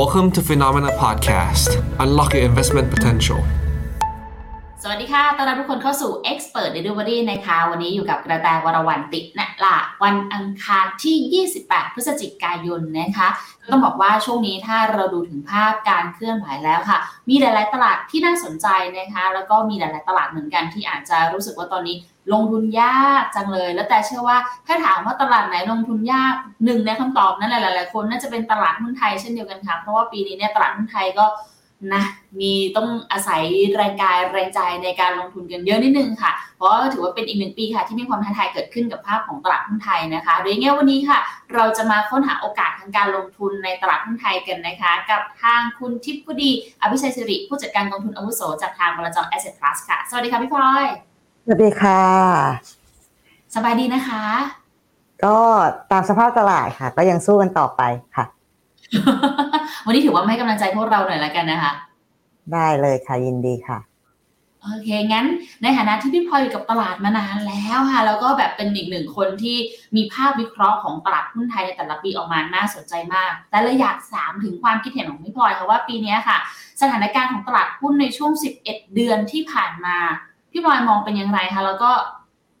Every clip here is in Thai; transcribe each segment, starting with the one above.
Welcome to Phenomena Podcast. Unlock your investment potential. สวัสดีค่ะ ต้อนรับทุกคนเข้าสู่ Expert Delivery นะคะ วันนี้อยู่กับกระแตวรวรรณตินะละวันอังคารที่ 28 พฤศจิกายนนะคะต้องบอกว่าช่วงนี้ถ้าเราดูถึงภาพการเคลื่อนไหวแล้วค่ะ มีหลาย ๆ ตลาดที่น่าสนใจนะคะ แล้วก็มีหลาย ๆ ตลาดเหมือนกันที่อาจจะรู้สึกว่าตอนนี้ ลงทุนยากจังเลย แล้วแต่เชื่อว่าถ้าถามว่าตลาดไหนลงทุนยากหนึ่งในคำตอบนั้นหลาย ๆ คนน่าจะเป็นตลาดหุ้นไทยเช่นเดียวกันค่ะเพราะว่าปีนี้เนี่ยตลาดหุ้นไทยก็นะมีต้องอาศัยแรงกายแรงใจในการลงทุนกันเยอะนิดนึงค่ะ เพราะถือว่าเป็นอีกหนึ่งปีค่ะ ที่มีความท้าทายเกิดขึ้นกับภาพของตลาดหุ้นไทยนะคะโดยง่ายวันนี้ค่ะ เราจะมาค้นหาโอกาสทางการลงทุนในตลาดหุ้นไทยกันนะคะ กับทางคุณทิพย์พุดี อภิชัยสิริ ผู้จัดการกองทุนอาวุโสจากทางบลจ Asset Plus ค่ะ สวัสดีค่ะพี่พลอย สวัสดีค่ะ สบายดีนะคะ ก็ตามสภาพตลาดค่ะ ก็ยังสู้กันต่อไปค่ะ วันนี้ถือว่าให้กำลังใจพวกเราหน่อยละกันนะคะ ได้เลยค่ะยินดีค่ะโอเค งั้นในฐานะที่พี่พลอยอยู่กับตลาดมานานแล้วค่ะ แล้วก็แบบเป็นอีกหนึ่งคนที่มีภาพวิเคราะห์ของตลาดหุ้นไทยในแต่ละปีออกมาน่าสนใจมาก แต่เลยอยากถามถึงความคิดเห็นของพี่พลอยค่ะว่าปีนี้ค่ะ สถานการณ์ของตลาดหุ้นในช่วง 11 เดือนที่ผ่านมา พี่พลอยมองเป็นอย่างไรคะแล้วก็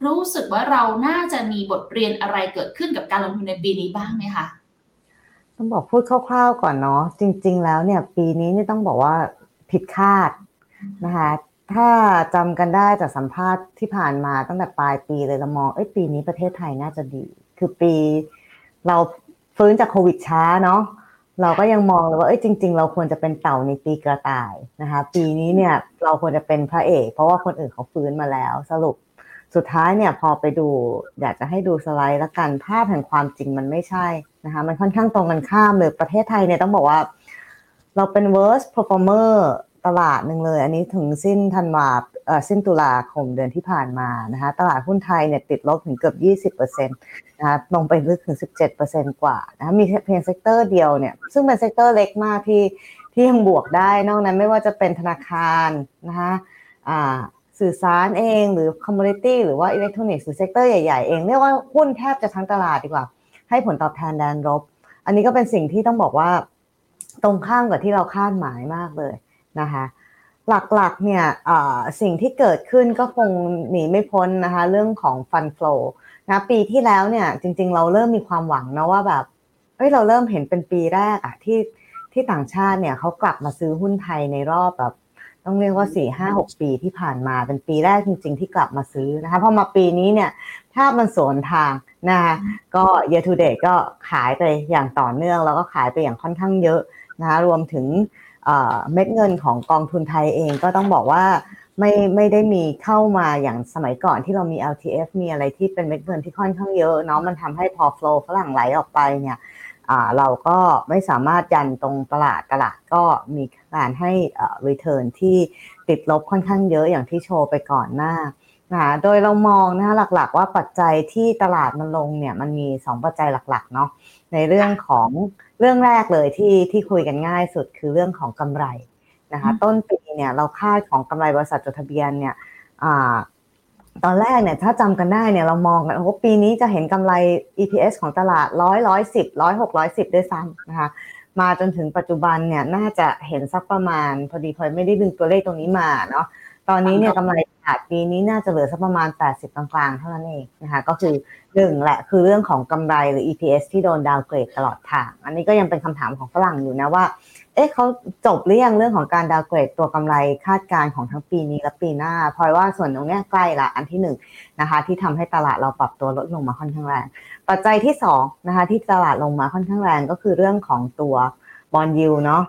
รู้สึกว่าเราน่าจะมีบทเรียนอะไรเกิดขึ้นกับการลงทุนในปีนี้บ้างไหมคะต้องบอกพูดคร่าวๆก่อนเนาะจริง ๆ แล้วเนี่ยปีนี้นี่ต้องบอกว่าผิดคาดนะคะถ้าจำกันได้จากสัมภาษณ์ที่ผ่านมาตั้งแต่ปลายปีเลยเรามองเอ้ยปีนี้ประเทศไทยน่าจะดี คือปีเราฟื้นจากโควิดช้าเนาะ เราก็ยังมองเลยว่าเอ้ยจริง ๆ เราควรจะเป็นเต่าในปีกระต่ายนะคะปีนี้เนี่ยเราควรจะเป็นพระเอก เพราะว่าคนอื่นเขาฟื้นมาแล้ว สรุปสุดท้ายเนี่ยพอไปดู อยากจะให้ดูสไลด์ละกันภาพแห่งความจริงมันไม่ใช่นะคะมันค่อนข้างตรงกันข้ามเลยประเทศไทยเนี่ยต้องบอกว่า เราเป็น worst performer ตลาดหนึ่งเลย อันนี้ถึงสิ้นธันวา สิ้นตุลาคมเดือนที่ผ่านมานะคะตลาดหุ้นไทยเนี่ยติดลบถึงเกือบ 20%นะคะลงไปลึกถึง 17%กว่านะคะมีเพียง sector เดียวเนี่ยซึ่งเป็น sector เล็กมากที่ที่ยังบวกได้ นอกนั้นไม่ว่าจะเป็นธนาคารนะคะอ่าสื่อสารเองหรือ commodity หรือว่าอิเล็กทรอนิกส์หรือ sector ใหญ่ๆเองเรียกว่าหุ้นแทบจะทั้งตลาดดีกว่า ให้ผลตอบแทนแดนลบอันนี้ก็เป็นสิ่งที่ต้องบอกว่า ตรงข้ามกับที่เราคาดหมายมากเลยนะคะ หลักๆเนี่ยสิ่งที่เกิดขึ้นก็คงหนีไม่พ้นนะคะ เรื่องของฟันฟลูนะปีที่แล้วเนี่ยจริงๆ เราเริ่มมีความหวังนะว่าแบบเฮ้ยเราเริ่มเห็นเป็นปีแรกอะที่ที่ต่างชาติเนี่ยเขากลับมาซื้อหุ้นไทยในรอบแบบต้องเรียกว่าสี่ห้าหกปีที่ผ่านมาเป็นปีแรกจริง ๆ ที่กลับมาซื้อนะคะพอมาปีนี้เนี่ยภามันสวนทางนะคะก็ year to date ก็ขายไปอย่างต่อเนื่อง แล้วก็ขายไปอย่างค่อนข้างเยอะนะคะรวมถึง เม็ดเงินของกองทุนไทยเองก็ต้องบอกว่าไม่ไม่ได้มีเข้ามาอย่างสมัยก่อนที่เรามี LTF มีอะไรที่เป็นเม็ดเงินที่ค่อนข้างเยอะเนาะมันทำให้พอ flow ฝรั่งไหลออกไปเนี่ยเราก็ไม่สามารถยันตรงตลาดตลาดก็มีการให้ return ที่ติดลบค่อนข้างเยอะอย่างที่โชว์ไปก่อนหน้านะคะโดยเรามองนะคะหลักๆ ว่าปัจจัยที่ตลาดมันลงเนี่ยมันมี 2 ปัจจัยหลักๆเนาะ ในเรื่องของเรื่องแรกเลยที่ที่คุยกันง่ายสุดคือเรื่องของกำไรนะคะต้นปีเนี่ยเราคาดของกำไรบริษัทจดทะเบียนเนี่ยตอนแรกเนี่ยถ้าจำกันได้เนี่ยเรามองกันว่าปีนี้จะเห็นกำไร EPS ของตลาดร้อยร้อยสิบร้อยหกร้อยสิบด้วยซ้ำนะคะมาจนถึงปัจจุบันเนี่ยน่าจะเห็นสักประมาณ พอดีพลอยไม่ได้ดึงตัวเลขตรงนี้มาเนาะตอนนี้เนี่ยกำไรขาดปีนี้น่าจะเหลือสักประมาณ 80 กลางๆ เท่านั้นเองนะคะ ก็คือหนึ่งแหละคือเรื่องของกำไรหรือ EPS ที่โดนดาวเกรดตลอดทาง อันนี้ก็ยังเป็นคำถามของฝรั่งอยู่นะว่า เอ๊ะเขาจบหรือยังเรื่องของการดาวเกรดตัวกำไรคาดการณ์ของทั้งปีนี้และปีหน้าพลอยว่าส่วนตรงนี้ใกล้ละอันที่หนึ่งนะคะ ที่ทำให้ตลาดเราปรับตัวลดลงมาค่อนข้างแรง ปัจจัยที่สองนะคะที่ตลาดลงมาค่อนข้างแรงก็คือเรื่องของตัวบอลยูเนาะ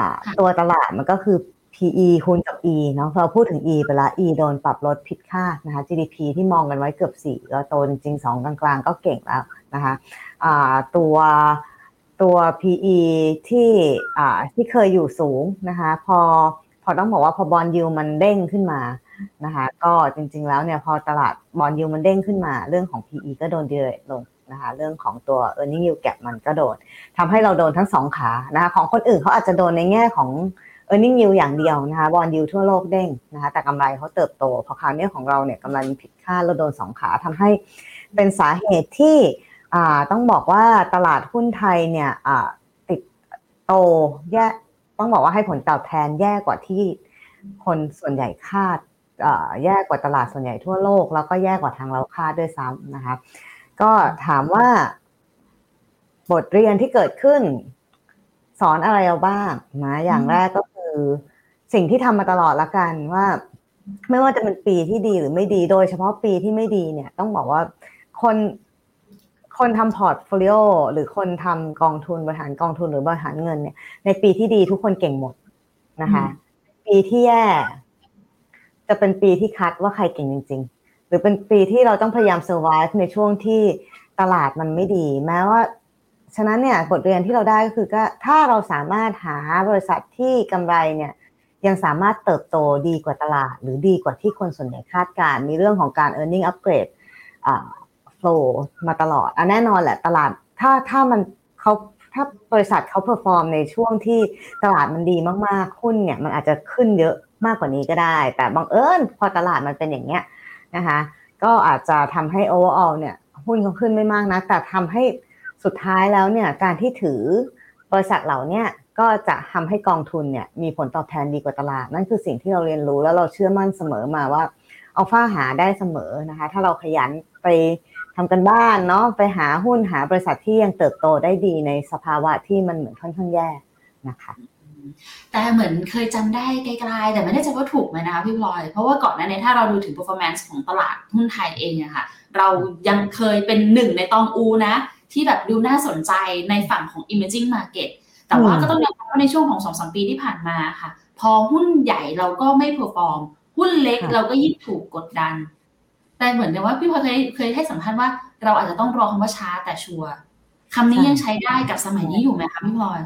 ะตัวตลาดมันก็คือ PE คูณกับ E เนาะเราพูดถึง E ไปละ E โดนปรับลดผิดคาดนะคะ GDP ที่มองกันไว้เกือบ4ก็โตจริง2กลางๆ ก็เก่งแล้วนะคะะตัวตัว PE ที่ที่เคยอยู่สูงนะคะ พอพอต้องบอกว่าพอบอลยูมันเด้งขึ้นมานะคะก็จริงๆแล้วเนี่ยพอตลาดบอลยูมันเด้งขึ้นมา เรื่องของ PE ก็โดนเดือดลงนะคะเรื่องของตัว e a r n i n g yield gap มันก็โดนทำให้เราโดนทั้งสองขานะคะของคนอื่นเขาอาจจะโดนในแง่ของ e a r n i n g yield อย่างเดียวนะคะบอลยูทั่วโลกเด้งนะคะแต่กำไรเขาเติบโต พอคราวนี้ของเราเนี่ยกำไรมันผิดคาดเราโดนสองขาทำให้เป็นสาเหตุที่ต้องบอกว่าตลาดหุ้นไทยเนี่ยติดโตแย่ต้องบอกว่าให้ผลตอบแทนแย่กว่าที่คนส่วนใหญ่คาดแย่กว่าตลาดส่วนใหญ่ทั่วโลก แล้วก็แย่กว่าทางเราคาดด้วยซ้ำนะคะก็ถามว่า บทเรียนที่เกิดขึ้น สอนอะไรเราบ้างนะอย่างแรกก็ คือสิ่งที่ทำมาตลอดละกันว่า ไม่ว่าจะเป็นปีที่ดีหรือไม่ดีโดยเฉพาะปีที่ไม่ดีเนี่ย ต้องบอกว่าคนคนทำ portfolio หรือคนทำกองทุนบริหารกองทุนหรือบริหารเงินเนี่ย ในปีที่ดีทุกคนเก่งหมดนะคะ ปีที่แย่จะเป็นปีที่คัดว่าใครเก่งจริง ๆ หรือเป็นปีที่เราต้องพยายาม survive ในช่วงที่ตลาดมันไม่ดี แม้ว่า ฉะนั้นเนี่ยบทเรียนที่เราได้ก็คือก็ถ้าเราสามารถหาบริษัทที่กำไรเนี่ยยังสามารถเติบโตดีกว่าตลาด หรือดีกว่าที่คนส่วนใหญ่คาดการณ์ มีเรื่องของการ e a r n i n g upgrade อ่า flow มาตลอดอันแน่นอนแหละตลาดถ้าถ้ามันเขาถ้าบริษัทเขา perform ในช่วงที่ตลาดมันดีมากๆหุ้นเนี่ยมันอาจจะขึ้นเยอะมากกว่านี้ก็ได้ แต่บังเอิญพอตลาดมันเป็นอย่างเงี้ยนะคะก็อาจจะทำให้ overall เนี่ยหุ้นเขาขึ้นไม่มากนะแต่ทำให้ สุดท้ายแล้วเนี่ยการที่ถือบริษัทเหล่านี้ก็จะทำให้กองทุนเนี่ยมีผลตอบแทนดีกว่าตลาด นั่นคือสิ่งที่เราเรียนรู้แล้วเราเชื่อมั่นเสมอมาว่าอัลฟาหาได้เสมอนะคะ ถ้าเราขยันไปทำกันบ้านเนาะไปหาหุ้นหาบริษัทที่ยังเติบโตได้ดีในสภาวะที่มันเหมือนค่อนข้างแย่นะคะแต่เหมือนเคยจำได้ไกลๆ แต่ไม่แน่ใจว่าถูกไหมนะคะพี่พลอย เพราะว่าก่อนหน้านี้ถ้าเราดูถึง performance ของตลาดหุ้นไทยเองอะค่ะ เรายังเคยเป็นหนึ่งในตองอูนะ ที่แบบดูน่าสนใจในฝั่งของ emerging market แต่ว่าก็ต้องยอมรับว่าในช่วงของสองสามปีที่ผ่านมาค่ะ พอหุ้นใหญ่เราก็ไม่ perform หุ้นเล็กเราก็ยิ่งถูกกดดัน แต่เหมือนกับว่าพี่พลอยเคยเคยให้สัมภาษณ์ว่าเราอาจจะต้องรอคำว่าช้าแต่ชัวร์คำนี้ยังใช้ได้กับสมัยนี้อยู่ไหมคะพี่พลอย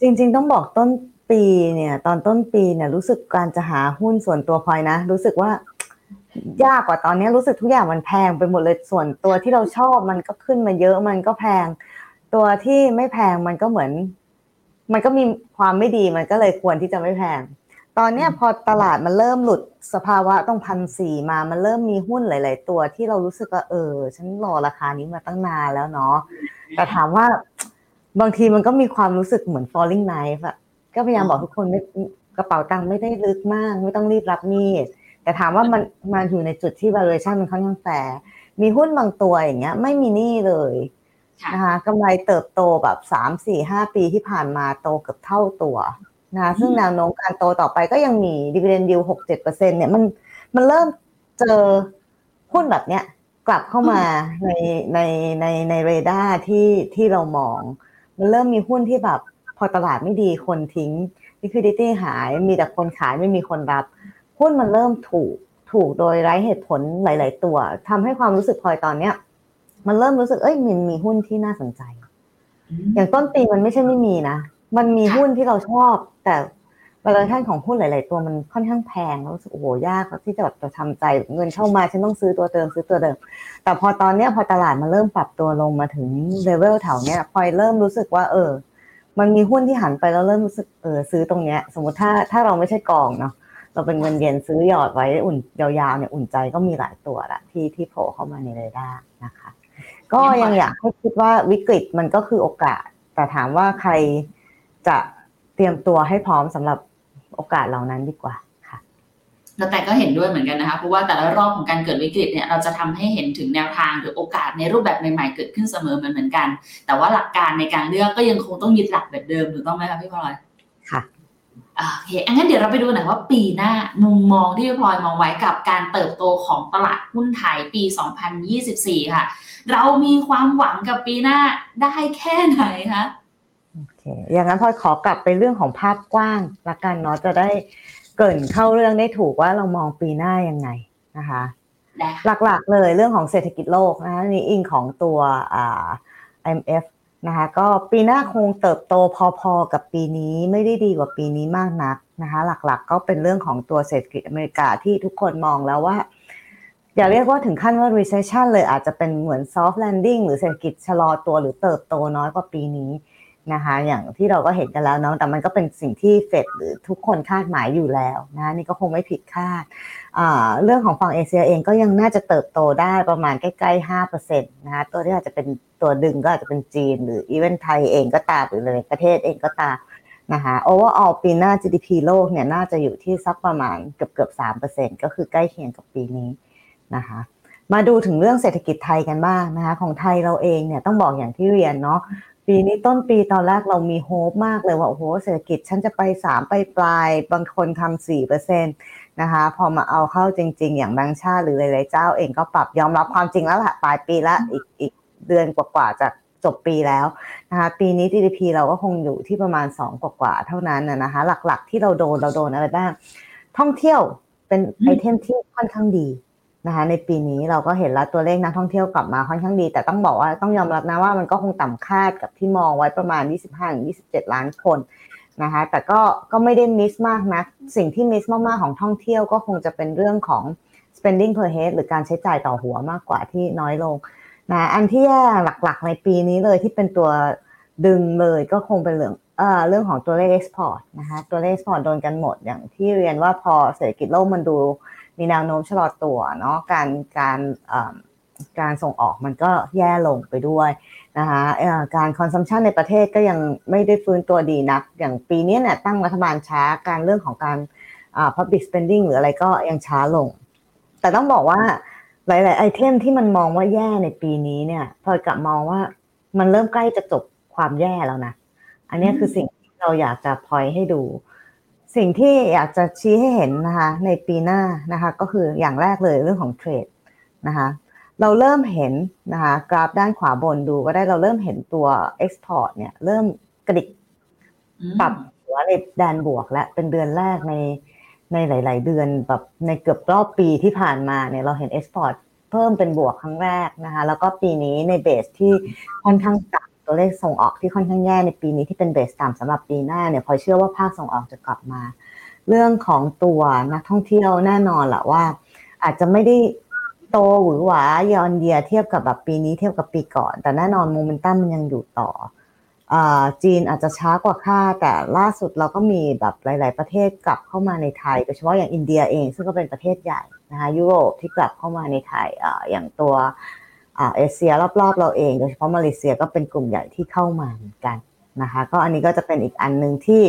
จริง ๆ ต้องบอกต้นปีเนี่ยตอนต้นปีเนี่ยรู้สึกการจะหาหุ้นส่วนตัวพลอยนะ รู้สึกว่า ยากกว่าตอนนี้รู้สึกทุกอย่างมันแพงไปหมดเลยส่วนตัวที่เราชอบมันก็ขึ้นมาเยอะมันก็แพง ตัวที่ไม่แพงมันก็เหมือน มันก็มีความไม่ดีมันก็เลยควรที่จะไม่แพง ตอนนี้พอตลาดมันเริ่มหลุดสภาวะต้องพันสี่มามันเริ่มมีหุ้นหลาย ๆ ตัวที่เรารู้สึกว่าเออ ฉันรอราคานี้มาตั้งนานแล้วเนาะแต่ถามว่าบางทีมันก็มีความรู้สึกเหมือน falling knife อะก็พยายามบอกทุกคนไม่กระเป๋าตังค์ไม่ได้ลึกมาก ไม่ต้องรีบรับมีด แต่ถามว่ามันมันอยู่ในจุดที่ valuation มันค่อนข้างแฝงมีหุ้นบางตัวอย่างเงี้ย ไม่มีหนี้เลยนะคะกำไรเติบโตแบบสามสี่ห้าปีที่ผ่านมาโตเกือบเท่าตัวนะซึ่งแนวโน้มการโตต่อไปก็ยังมี dividend yield หกเจ็ดเปอร์เซ็นเนี่ยมันมันเริ่มเจอหุ้นแบบเนี้ยกลับเข้ามาในในในในเรดาร์ที่ที่เรามอง มันเริ่มมีหุ้นที่แบบพอตลาดไม่ดีคนทิ้ง liquidity หายมีแต่คนขายไม่มีคนรับ หุ้นมันเริ่มถูกถูกโดยไร้เหตุผลหลาย ๆ ตัวทำให้ความรู้สึกพลอยตอนเนี้ย มันเริ่มรู้สึกเอ้ยมันมีหุ้นที่น่าสนใจ อย่างต้นปีมันไม่ใช่ไม่มีนะมันมีหุ้นที่เราชอบ แต่เวลาท่านของหุ้นหลาย ๆ ตัวมันค่อนข้างแพงรู้สึกโอ้โหยากที่จะแบบจะทำใจเงินเข้ามาฉันต้องซื้อตัวเติมซื้อตัวเดิม แต่พอตอนเนี้ยพอตลาดมันเริ่มปรับตัวลงมาถึงเลเวลแถวเนี้ยพลอยเริ่มรู้สึกว่า เออ มันมีหุ้นที่หันไปแล้วเริ่มรู้สึกเออซื้อตรงเนี้ย สมมติถ้าถ้าเราไม่ใช่กองเนาะ เราเป็นเงินเย็นซื้อหยอดไว้อุ่นยาวๆเนี่ยอุ่นใจก็มีหลายตัวละที่ที่โผล่เข้ามาในเรดาร์นะคะ ก็ยังอยากให้คิดว่าวิกฤตมันก็คือโอกาส แต่ถามว่าใครจะเตรียมตัวให้พร้อมสำหรับโอกาสเหล่านั้นดีกว่าแล้วแต่ก็เห็นด้วยเหมือนกันนะคะเพราะว่าแต่ละรอบของการเกิดวิกฤตเนี่ยเราจะทำให้เห็นถึงแนวทางหรือโอกาสในรูปแบบใหม่ๆเกิดขึ้นเสมอเหมือนกัน แต่ว่าหลักการในการเลือกก็ยังคงต้องยึดหลักแบบเดิมถูกต้องไหมคะพี่พลอย โอเคงั้นเดี๋ยวเราไปดูหน่อยว่าปีหน้ามุมมองที่พี่พลอยมองไว้กับการเติบโตของตลาดหุ้นไทยปี 2024 ค่ะ เรามีความหวังกับปีหน้าได้แค่ไหนคะโอเคอย่างนั้นพลอยขอกลับไปเรื่องของภาพกว้างละกันเนาะจะได้เกินเข้าเรื่องได้ถูกว่าเรามองปีหน้ายังไงนะคะหลักๆเลยเรื่องของเศรษฐกิจโลกนะคะนี่อิงของตัวอ่า IMF นะคะก็ปีหน้าคงเติบโตพอๆกับปีนี้ไม่ได้ดีกว่าปีนี้มากนักนะคะหลักๆก็เป็นเรื่องของตัวเศรษฐกิจอเมริกาที่ทุกคนมองแล้วว่า อย่าเรียกว่าถึงขั้นว่า recession เลยอาจจะเป็นเหมือน soft landing หรือเศรษฐกิจชะลอตัวหรือเติบโตน้อยกว่าปีนี้ นะคะอย่างที่เราก็เห็นกันแล้วเนาะแต่มันก็เป็นสิ่งที่เฟดหรือทุกคนคาดหมายอยู่แล้วนะนี่ก็คงไม่ผิดคาดเรื่องของฝั่งเอเชียเองก็ยังน่าจะเติบโตได้ประมาณใกล้ๆห้าเปอร์เซ็นต์นะคะตัวที่อาจจะเป็นตัวดึงก็อาจจะเป็นจีน หรืออีเวนไทยเองก็ตามหรือในประเทศเองก็ตามนะคะ overall ปีหน้า GDP โลกเนี่ยน่าจะอยู่ที่สักประมาณเกือบเกือบสามเปอร์เซ็นก็คือใกล้เคียงกับปีนี้นะคะมาดูถึงเรื่องเศรษฐกิจไทยกันบ้างนะคะของไทยเราเองเนี่ยต้องบอกอย่างที่เรียนเนาะ ปีนี้ต้นปีตอนแรกเรามีโฮปมากเลยว่าโอ้โหเศรษฐกิจฉันจะไปสามไปปลายบางคนทำสี่เปอร์เซ็นต์นะคะพอมาเอาเข้าจริง ๆ อย่างแบงค์ชาติหรือหลายๆเจ้าเองก็ปรับยอมรับความจริงแล้วแหละปลายปีละอีกอีกเดือนกว่าๆจะจบปีแล้วนะคะปีนี้ GDP เราก็คงอยู่ที่ประมาณ 2 กว่าๆเท่านั้นนะคะหลักๆ ที่เราโดนเราโดนอะไรบ้างท่องเที่ยวเป็นไอเทมที่ค่อนข้างดี นะคะในปีนี้เราก็เห็นแล้วตัวเลขนักท่องเที่ยวกลับมาค่อนข้างดี แต่ต้องบอกว่าต้องยอมรับนะว่ามันก็คงต่ำคาดกับที่มองไว้ประมาณ 25-27 ล้านคนนะคะแต่ก็ก็ไม่ได้มิสมากนะสิ่งที่มิสมากๆของท่องเที่ยวก็คงจะเป็นเรื่องของ spending per head หรือการใช้จ่ายต่อหัวมากกว่าที่น้อยลงนะอันที่แย่หลักๆในปีนี้เลยที่เป็นตัวดึงเลยก็คงเป็นเรื่องเอ่อเรื่องของตัวเลข export นะคะตัวเลข export โดนกันหมดอย่างที่เรียนว่าพอเศรษฐกิจโลกมันดู มีแนวโน้มชะลอตัวเนาะการการการส่งออกมันก็แย่ลงไปด้วยนะคะการคอนซัมชันในประเทศก็ยังไม่ได้ฟื้นตัวดีนัก อย่างปีนี้เนี่ยตั้งรัฐบาลช้าการเรื่องของการ public spending หรืออะไรก็ยังช้าลง แต่ต้องบอกว่าหลาย ๆ ไอเทมที่มันมองว่าแย่ในปีนี้เนี่ยพอกลับมองว่ามันเริ่มใกล้จะจบความแย่แล้วนะ อันนี้คือสิ่งที่เราอยากจะพอยให้ดู สิ่งที่อยากจะชี้ให้เห็นนะคะในปีหน้านะคะก็คืออย่างแรกเลยเรื่องของเทรดนะคะเราเริ่มเห็นนะคะกราฟด้านขวาบนดูก็ได้เราเริ่มเห็นตัว Export เนี่ยเริ่มกระดิกปรับหัวในแดนบวกและเป็นเดือนแรกในในหลาย ๆ เดือนแบบในเกือบรอบปีที่ผ่านมาเนี่ยเราเห็น Export เพิ่มเป็นบวกครั้งแรกนะคะแล้วก็ปีนี้ในเบสที่ค่อนข้างต่ำ ตัวเลขส่งออกที่ค่อนข้างแย่ในปีนี้ที่เป็นเบสต่ำสำหรับปีหน้าเนี่ยพอเชื่อว่าภาคส่งออกจะกลับมา เรื่องของตัวนักท่องเที่ยวแน่นอนแหละว่า อาจจะไม่ได้โตหรือหวายอนเดียเทียบกับแบบปีนี้เทียบกับปีก่อน แต่แน่นอนโมเมนตัมมันยังอยู่ต่อจีนอาจจะช้ากว่าค่า แต่ล่าสุดเราก็มีแบบหลาย ๆ ประเทศกลับเข้ามาในไทยโดยเฉพาะอย่างอินเดียเอง ซึ่งก็เป็นประเทศใหญ่นะคะยุโรปที่กลับเข้ามาในไทยออย่างตัว เอเชียรอบๆ เราเอง โดยเฉพาะมาเลเซียก็เป็นกลุ่มใหญ่ที่เข้ามาเหมือนกันนะคะก็อันนี้ก็จะเป็นอีกอันหนึ่งที่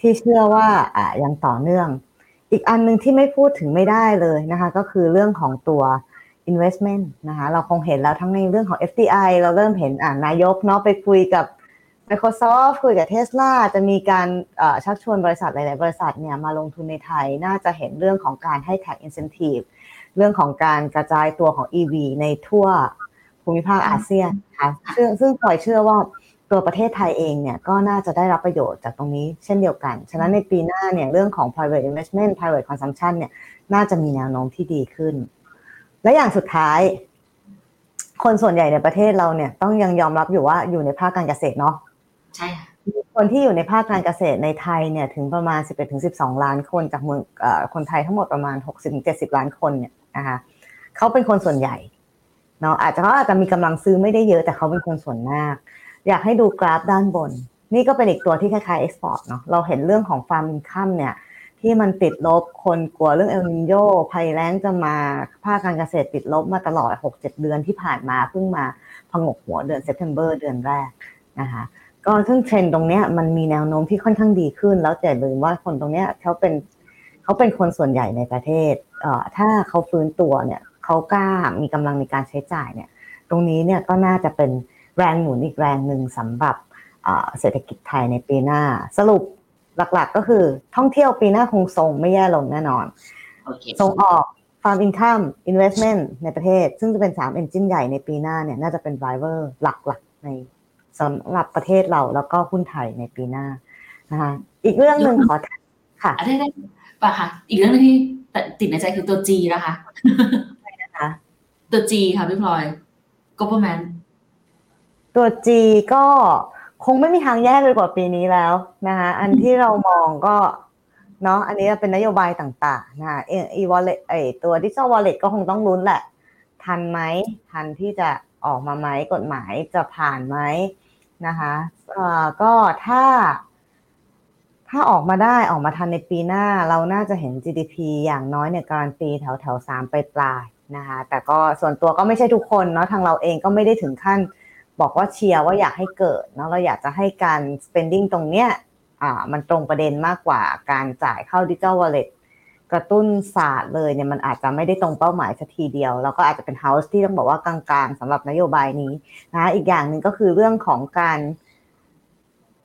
ที่เชื่อว่าอ่ายังต่อเนื่อง อีกอันหนึ่งที่ไม่พูดถึงไม่ได้เลยนะคะก็คือเรื่องของตัว investment นะคะเราคงเห็นแล้วทั้งในเรื่องของ FDI เราเริ่มเห็นอ่านายกเนาะไปคุยกับ Microsoft คุยกับ Tesla จะมีการชักชวนบริษัทหลาย ๆ บริษัทเนี่ยมาลงทุนในไทย น่าจะเห็นเรื่องของการให้ tax incentive เรื่องของการกระจายตัวของ EV ในทั่ว ภูมิภาคอาเซียนค่ะซึ่งซึ่งคอยเชื่อว่าตัวประเทศไทยเองเนี่ยก็น่าจะได้รับประโยชน์จากตรงนี้เช่นเดียวกัน ฉะนั้นในปีหน้าเนี่ยเรื่องของ private investment private consumption เนี่ยน่าจะมีแนวโน้มที่ดีขึ้น และอย่างสุดท้าย คนส่วนใหญ่ในประเทศเราเนี่ยต้องยังยอมรับอยู่ว่าอยู่ในภาคการเกษตรเนาะใช่ค่ะคนที่อยู่ในภาคการเกษตรในไทยเนี่ยถึงประมาณ 11-12 ล้านคนจากเมืองคนไทยทั้งหมดประมาณ 60-70 ล้านคนเนี่ยนะคะเขาเป็นคนส่วนใหญ่ เนาะอาจจะเขาอาจจะมีกำลังซื้อไม่ได้เยอะแต่เขาเป็นคนส่วนมาก อยากให้ดูกราฟด้านบน นี่ก็เป็นอีกตัวที่คล้ายๆเอ็กซ์พอร์ตเนาะเราเห็นเรื่องของ farm income เนี่ยที่มันติดลบคนกลัวเรื่องเอลนีโญภัยแล้งจะมาภาคการเกษตรติดลบมาตลอด 6-7 เดือนที่ผ่านมาเพิ่งมาผงกหัวเดือน September เดือนแรกนะคะก็ซึ่งเทรนตรงเนี้ยมันมีแนวโน้มที่ค่อนข้างดีขึ้น แล้วอย่าลืมว่าคนตรงเนี้ยเขาเป็นเขาเป็นคนส่วนใหญ่ในประเทศเอ่อถ้าเขาฟื้นตัวเนี่ย เขากล้ามีกำลังในการใช้จ่ายเนี่ยตรงนี้เนี่ยก็น่าจะเป็นแรงหนุนอีกแรงหนึ่งสำหรับเศรษฐกิจไทยในปีหน้า สรุปหลักๆก็คือท่องเที่ยวปีหน้าคงทรงไม่แย่ลงแน่นอนส่งออก farm income investment ในประเทศ ซึ่งจะเป็นสาม engine ใหญ่ในปีหน้าเนี่ยน่าจะเป็น driver หลักๆ ในสำหรับประเทศเราแล้วก็หุ้นไทยในปีหน้านะคะอีกเรื่องหนึ่งขอค่ะได้ได้ป่ะค่ะอีกเรื่องนึงที่ติดในใจคือตัวจีนะคะอะไรนะคะ ตัวจีค่ะพี่พลอยก็ประมาณตัวจีก็คงไม่มีทางแย่เลยกว่าปีนี้แล้วนะคะอันที่เรามองก็เนาะอันนี้เป็นนโยบายต่างๆนะคะอีวอลเล็ตไอตัวดิจิทัลวอลเล็ตก็คงต้องลุ้นแหละ ทันไหมทันที่จะออกมาไหมกฎหมายจะผ่านไหมนะคะก็ถ้า ถ้าออกมาได้ออกมาทันในปีหน้า เราน่าจะเห็น GDP อย่างน้อยเนี่ยการันตีแถวแถวสามไปปลาย นะคะแต่ก็ส่วนตัวก็ไม่ใช่ทุกคนเนาะทางเราเองก็ไม่ได้ถึงขั้นบอกว่าเชียร์ว่าอยากให้เกิดเนาะเราอยากจะให้การ spending ตรงเนี้ยอ่ามันตรงประเด็นมากกว่าการจ่ายเข้าดิจิทัลวอลเล็ตกระตุ้นศาสตร์เลยเนี่ยมันอาจจะไม่ได้ตรงเป้าหมายสักทีเดียว แล้วก็อาจจะเป็นเฮาส์ที่ต้องบอกว่ากลางๆสำหรับนโยบายนี้นะอีกอย่างหนึ่งก็คือเรื่องของการ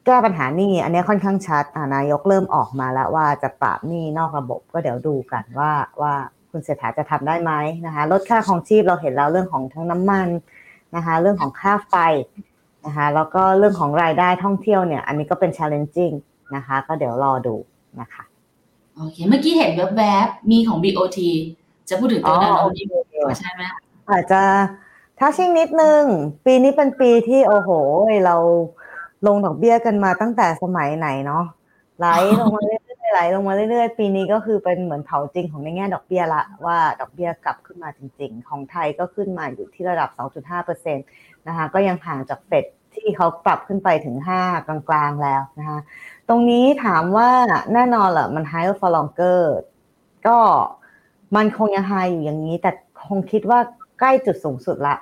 แก้ปัญหานี่อันนี้ค่อนข้างชัดนายกเริ่มออกมาแล้วว่าจะปราบหนี้นอกระบบก็เดี๋ยวดูกันว่าว่า คุณเศรษฐาจะทำได้ไหมนะคะลดค่าของชีพเราเห็นแล้วเรื่องของทั้งน้ำมันนะคะเรื่องของค่าไฟนะคะแล้วก็เรื่องของรายได้ท่องเที่ยวเนี่ย อันนี้ก็เป็น challenging นะคะ ก็เดี๋ยวรอดูนะคะโอเคเมื่อกี้เห็นแวบๆมีของ BOT จะพูดถึงตัวนั้นใช่ไหมอาจจะถ้าชิ่งนิดนึง ปีนี้เป็นปีที่โอ้โห เราลงดอกเบี้ยกันมาตั้งแต่สมัยไหนเนาะไหลลงมาเรื่อยๆ ไหลลงมาเรื่อยๆ ปีนี้ก็คือเป็นเหมือนเผาจริงของในแง่ดอกเบี้ยละว่าดอกเบี้ยกลับขึ้นมาจริง ๆ ของไทยก็ขึ้นมาอยู่ที่ระดับ 2.5%นะคะก็ยังห่างจากเฟดที่เขาปรับขึ้นไปถึง 5 กลางๆ แล้วนะคะตรงนี้ถามว่าแน่นอนแหละมัน higher for longer ก็มันคงยัง high อยู่อย่างนี้ แต่คงคิดว่าใกล้จุดสูงสุดละ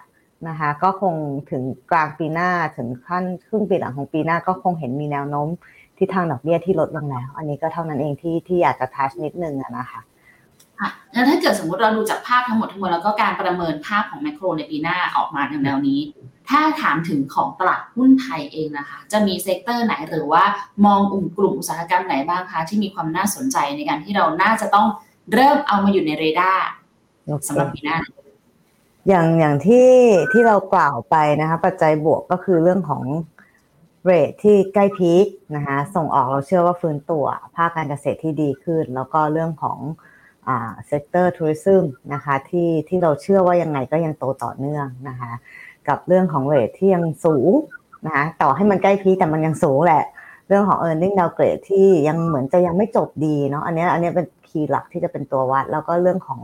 นะคะก็คงถึงกลางปีหน้าถึงขั้นครึ่งปีหลังของปีหน้าก็คงเห็นมีแนวโน้ม ที่ทางดอกเบี้ยที่ลดลงแล้ว อันนี้ก็เท่านั้นเองที่ที่อยากจะ touch นิดนึงนะคะค่ะแล้วถ้าเกิดสมมติเราดูจากภาพทั้งหมดทั้งมวลแล้วก็การประเมินภาพของ macro ในปีหน้าออกมาในแนวนี้ ถ้าถามถึงของตลาดหุ้นไทยเองนะคะ จะมี sector ไหนหรือว่ามองกลุ่มกลุ่มอุตสาหกรรมไหนบ้างคะ ที่มีความน่าสนใจในการที่เราน่าจะต้องเริ่มเอามาอยู่ในเรดาร์สำหรับปีหน้า อย่างอย่างที่ที่เรากล่าวไปนะคะปัจจัยบวกก็คือเรื่องของ rate ที่ใกล้ peak นะคะส่งออกเราเชื่อว่าฟื้นตัว ภาคการเกษตรที่ดีขึ้น แล้วก็เรื่องของ sector tourism นะคะที่ที่เราเชื่อว่ายังไงก็ยังโตต่อเนื่องนะคะกับเรื่องของเรทที่ยังสูงนะคะต่อให้มันใกล้พีคแต่มันยังสูงแหละ เรื่องของ e a r n i n g downgrade ที่ยังเหมือนจะยังไม่จบดีเนาะอันนี้อันนี้เป็นคีย์หลักที่จะเป็นตัววัด แล้วก็เรื่องของ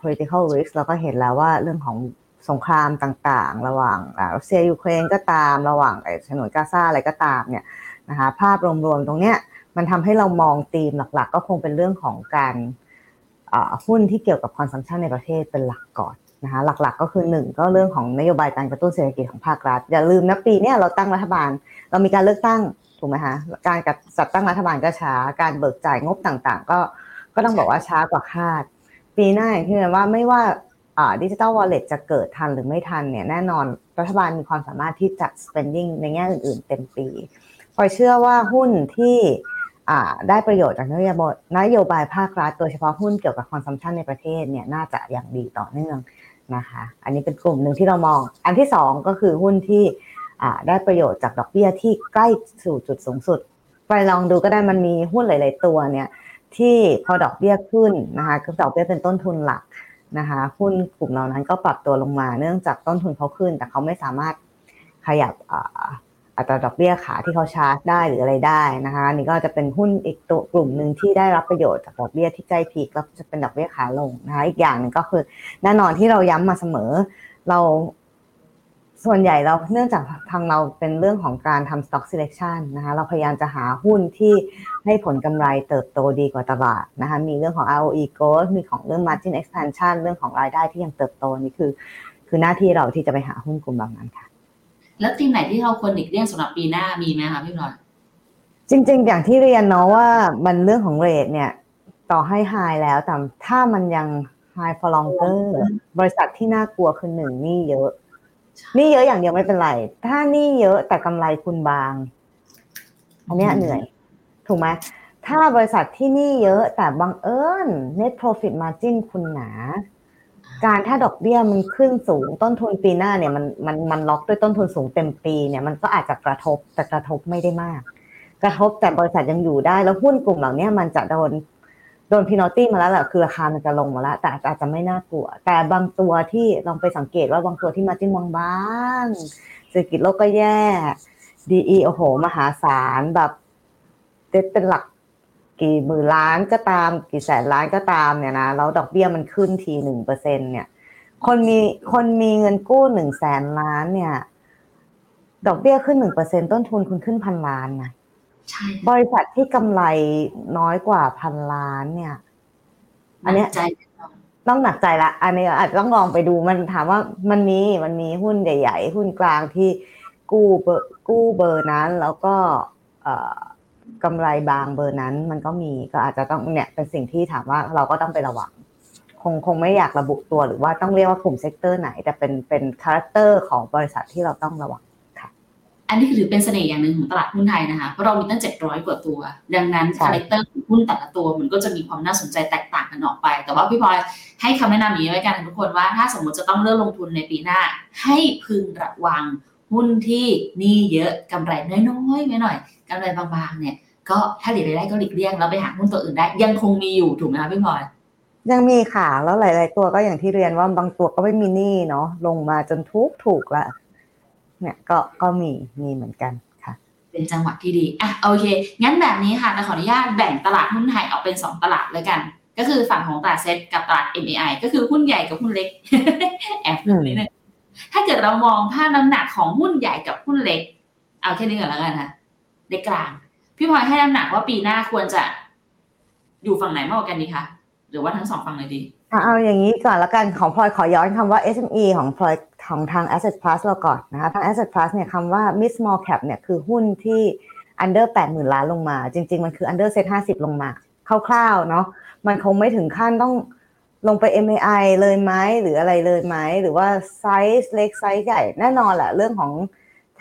political risk เราก็เห็นแล้วว่าเรื่องของ สงครามต่างๆ ระหว่างรัสเซียยูเครนก็ตามระหว่างฉนวนกาซาอะไรก็ตามเนี่ยนะคะภาพรวมๆตรงเนี้ยมันทำให้เรามองธีมหลักๆ ก็คงเป็นเรื่องของการหุ้นที่เกี่ยวกับ consumption ในประเทศเป็นหลักก่อนนะคะหลักๆก็คือหนึ่งก็เรื่องของนโยบายการกระตุ้นเศรษฐกิจของภาครัฐ อย่าลืมนะปีนี้เราตั้งรัฐบาล เรามีการเลือกตั้งถูกไหมคะการจัดตั้งรัฐบาลก็ช้าการเบิกจ่ายงบต่างๆ ก็ก็ต้องบอกว่าช้ากว่าคาด ปีหน้าอย่างที่เรียนว่าไม่ว่า digital wallet จะเกิดทันหรือไม่ทันเนี่ยแน่นอนรัฐบาลมีความสามารถที่จะ spending ในแง่อื่น ๆ เต็มปีพลอยเชื่อว่าหุ้นที่ได้ประโยชน์จากนโยบายนโยบายภาครัฐโดยเฉพาะหุ้นเกี่ยวกับ consumption ในประเทศเนี่ยน่าจะอย่างดีต่อเนื่องนะคะ อันนี้เป็นกลุ่มหนึ่งที่เรามอง อันที่สองก็คือหุ้นที่ได้ประโยชน์จากดอกเบี้ยที่ใกล้สู่จุดสูงสุด ไปลองดูก็ได้มันมีหุ้นหลาย ๆ ตัวเนี่ยที่พอดอกเบี้ยขึ้นนะคะก็ดอกเบี้ยเป็นต้นทุนหลัก นะคะหุ้นกลุ่มเหล่านั้นก็ปรับตัวลงมาเนื่องจากต้นทุนเขาขึ้น แต่เขาไม่สามารถขยับอัตราดอกเบี้ยขาที่เขาชาร์จได้หรืออะไรได้นะคะนี่ก็จะเป็นหุ้นอีกตัวกลุ่มหนึ่งที่ได้รับประโยชน์จากดอกเบี้ยที่ใกล้พีคแล้วจะเป็นดอกเบี้ยขาลงนะคะอีกอย่างหนึ่งก็คือแน่นอนที่เราย้ำมาเสมอ เรา ส่วนใหญ่เราเนื่องจากทางเราเป็นเรื่องของการทำ stock selection นะคะเราพยายามจะหาหุ้นที่ให้ผลกำไรเติบโตดีกว่าตลาดนะคะมีเรื่องของ ROE growth มีของเรื่อง margin expansion เรื่องของรายได้ที่ยังเติบโตนี่คือ คือหน้าที่เราที่จะไปหาหุ้นกลุ่มแบบนั้นค่ะ แล้วทีมไหนที่เราควรหลีกเลี่ยงสำหรับปีหน้ามีไหมคะพี่พลอยจริง ๆ อย่างที่เรียนเนาะว่ามันเรื่องของเรทเนี่ยต่อให้ไฮแล้วแต่ถ้ามันยัง high for longer บริษัทที่น่ากลัวคือหนึ่งนี่เยอะ นี่เยอะอย่างเดียวไม่เป็นไร ถ้านี่เยอะแต่กำไรคุณบาง อันนี้เหนื่อย ถูกไหมถ้าบริษัทที่นี่เยอะแต่บังเอิญ net profit margin คุณหนา การถ้าดอกเบี้ยมันขึ้นสูงต้นทุนปีหน้าเนี่ยมันมันมันล็อกด้วยต้นทุนสูงเต็มปีเนี่ยมันก็อาจจะกระทบแต่กระทบไม่ได้มาก กระทบแต่บริษัทยังอยู่ได้แล้วหุ้นกลุ่มเหล่านี้มันจะโดน โดนพีนอตตี้มาแล้วแหละคือราคามันจะลงมาแล้ว แต่อาจจะไม่น่ากลัว แต่บางตัวที่ลองไปสังเกตว่าบางตัวที่มาจิ้นบางบ้างเศรษฐกิจโลกก็แย่ดีอีโอ้โห มหาศาลแบบเด็ดเป็นหลักกี่หมื่นล้านก็ตาม กี่แสนล้านก็ตามเนี่ยนะแล้วดอกเบี้ยมันขึ้นทีหนึ่งเปอร์เซ็นเนี่ย คนมีคนมีเงินกู้หนึ่งแสนล้านเนี่ย ดอกเบี้ยขึ้นหนึ่งเปอร์เซ็นต้นทุนคุณขึ้นพันล้านนะ บริษัทที่กำไรน้อยกว่าพันล้านเนี่ย อันนี้ต้องหนักใจละอันนี้อาจจะต้องลองไปดูมันถามว่ามันมีมันมีหุ้นใหญ่ ๆ หุ้นกลางที่กู้เบอร์กู้เบอร์นั้น แล้วก็กำไรบางเบอร์นั้น มันก็มีก็อาจจะต้องเนี่ยเป็นสิ่งที่ถามว่าเราก็ต้องไประวังคงคงไม่อยากระบุตัวหรือว่าต้องเรียกว่ากลุ่ม sector ไหน แต่เป็นเป็น character ของบริษัทที่เราต้องระวัง อันนี้ถือเป็นเสน่ห์อย่างหนึ่งของตลาดหุ้นไทยนะคะ เพราะเรามีตั้ง 700 กว่าตัว ดังนั้น character ของหุ้นแต่ละตัวมันก็จะมีความน่าสนใจแตกต่างกันออกไป แต่ว่าพี่พลอยให้คำแนะนำอย่างนี้ไว้กันทุกคนว่าถ้าสมมติจะต้องเลือกลงทุนในปีหน้า ให้พึงระวังหุ้นที่หนี่เยอะกำไรน้อยๆไม่หน่อยกำไรบางๆเนี่ยก็ถ้าหลีกได้ก็หลีกเลี่ยงแล้วไปหาหุ้นตัวอื่นได้ ยังคงมีอยู่ถูกไหมคะพี่พลอยยังมีค่ะแล้วหลาย ๆ ตัวก็อย่างที่เรียนว่าบางตัวก็ไม่มีหนี้เนาะลงมาจนทุกถูกละ เนี่ยก็ก็มีมีเหมือนกันค่ะ เป็นจังหวะที่ดีอะโอเค งั้นแบบนี้ค่ะเราขออนุญาตแบ่งตลาดหุ้นไทยออกเป็น 2 ตลาดเลยกัน ก็คือฝั่งของตลาดเซ็ตกับตลาด MAI ก็คือหุ้นใหญ่กับหุ้นเล็กแอบพูดนิดนึงถ้าเกิดเรามองภาพน้ำหนักของหุ้นใหญ่กับหุ้นเล็ก เอาแค่นี้ก่อนแล้วกันนะเล็กกลาง พี่พลอยให้น้ำหนักว่าปีหน้าควรจะอยู่ฝั่งไหนมากกว่ากันดีคะหรือว่าทั้งสองฝั่งเลยดีเอาอย่างนี้ก่อนแล้วกันของพลอยขอย้อนคำว่า SME ของพลอย ของทาง Asset Plus เราก่อนนะคะทาง Asset Plus เนี่ยคำว่า mid small cap เนี่ยคือหุ้นที่ under 80,000 ล้านลงมา จริง ๆ มันคือ under set 50 ลงมาคร่าวๆเนาะมันคงไม่ถึงขั้นต้องลงไป MAI เลยไหมหรืออะไรเลยไหมหรือว่าไซส์เล็กไซส์ใหญ่แน่นอนแหละเรื่องของ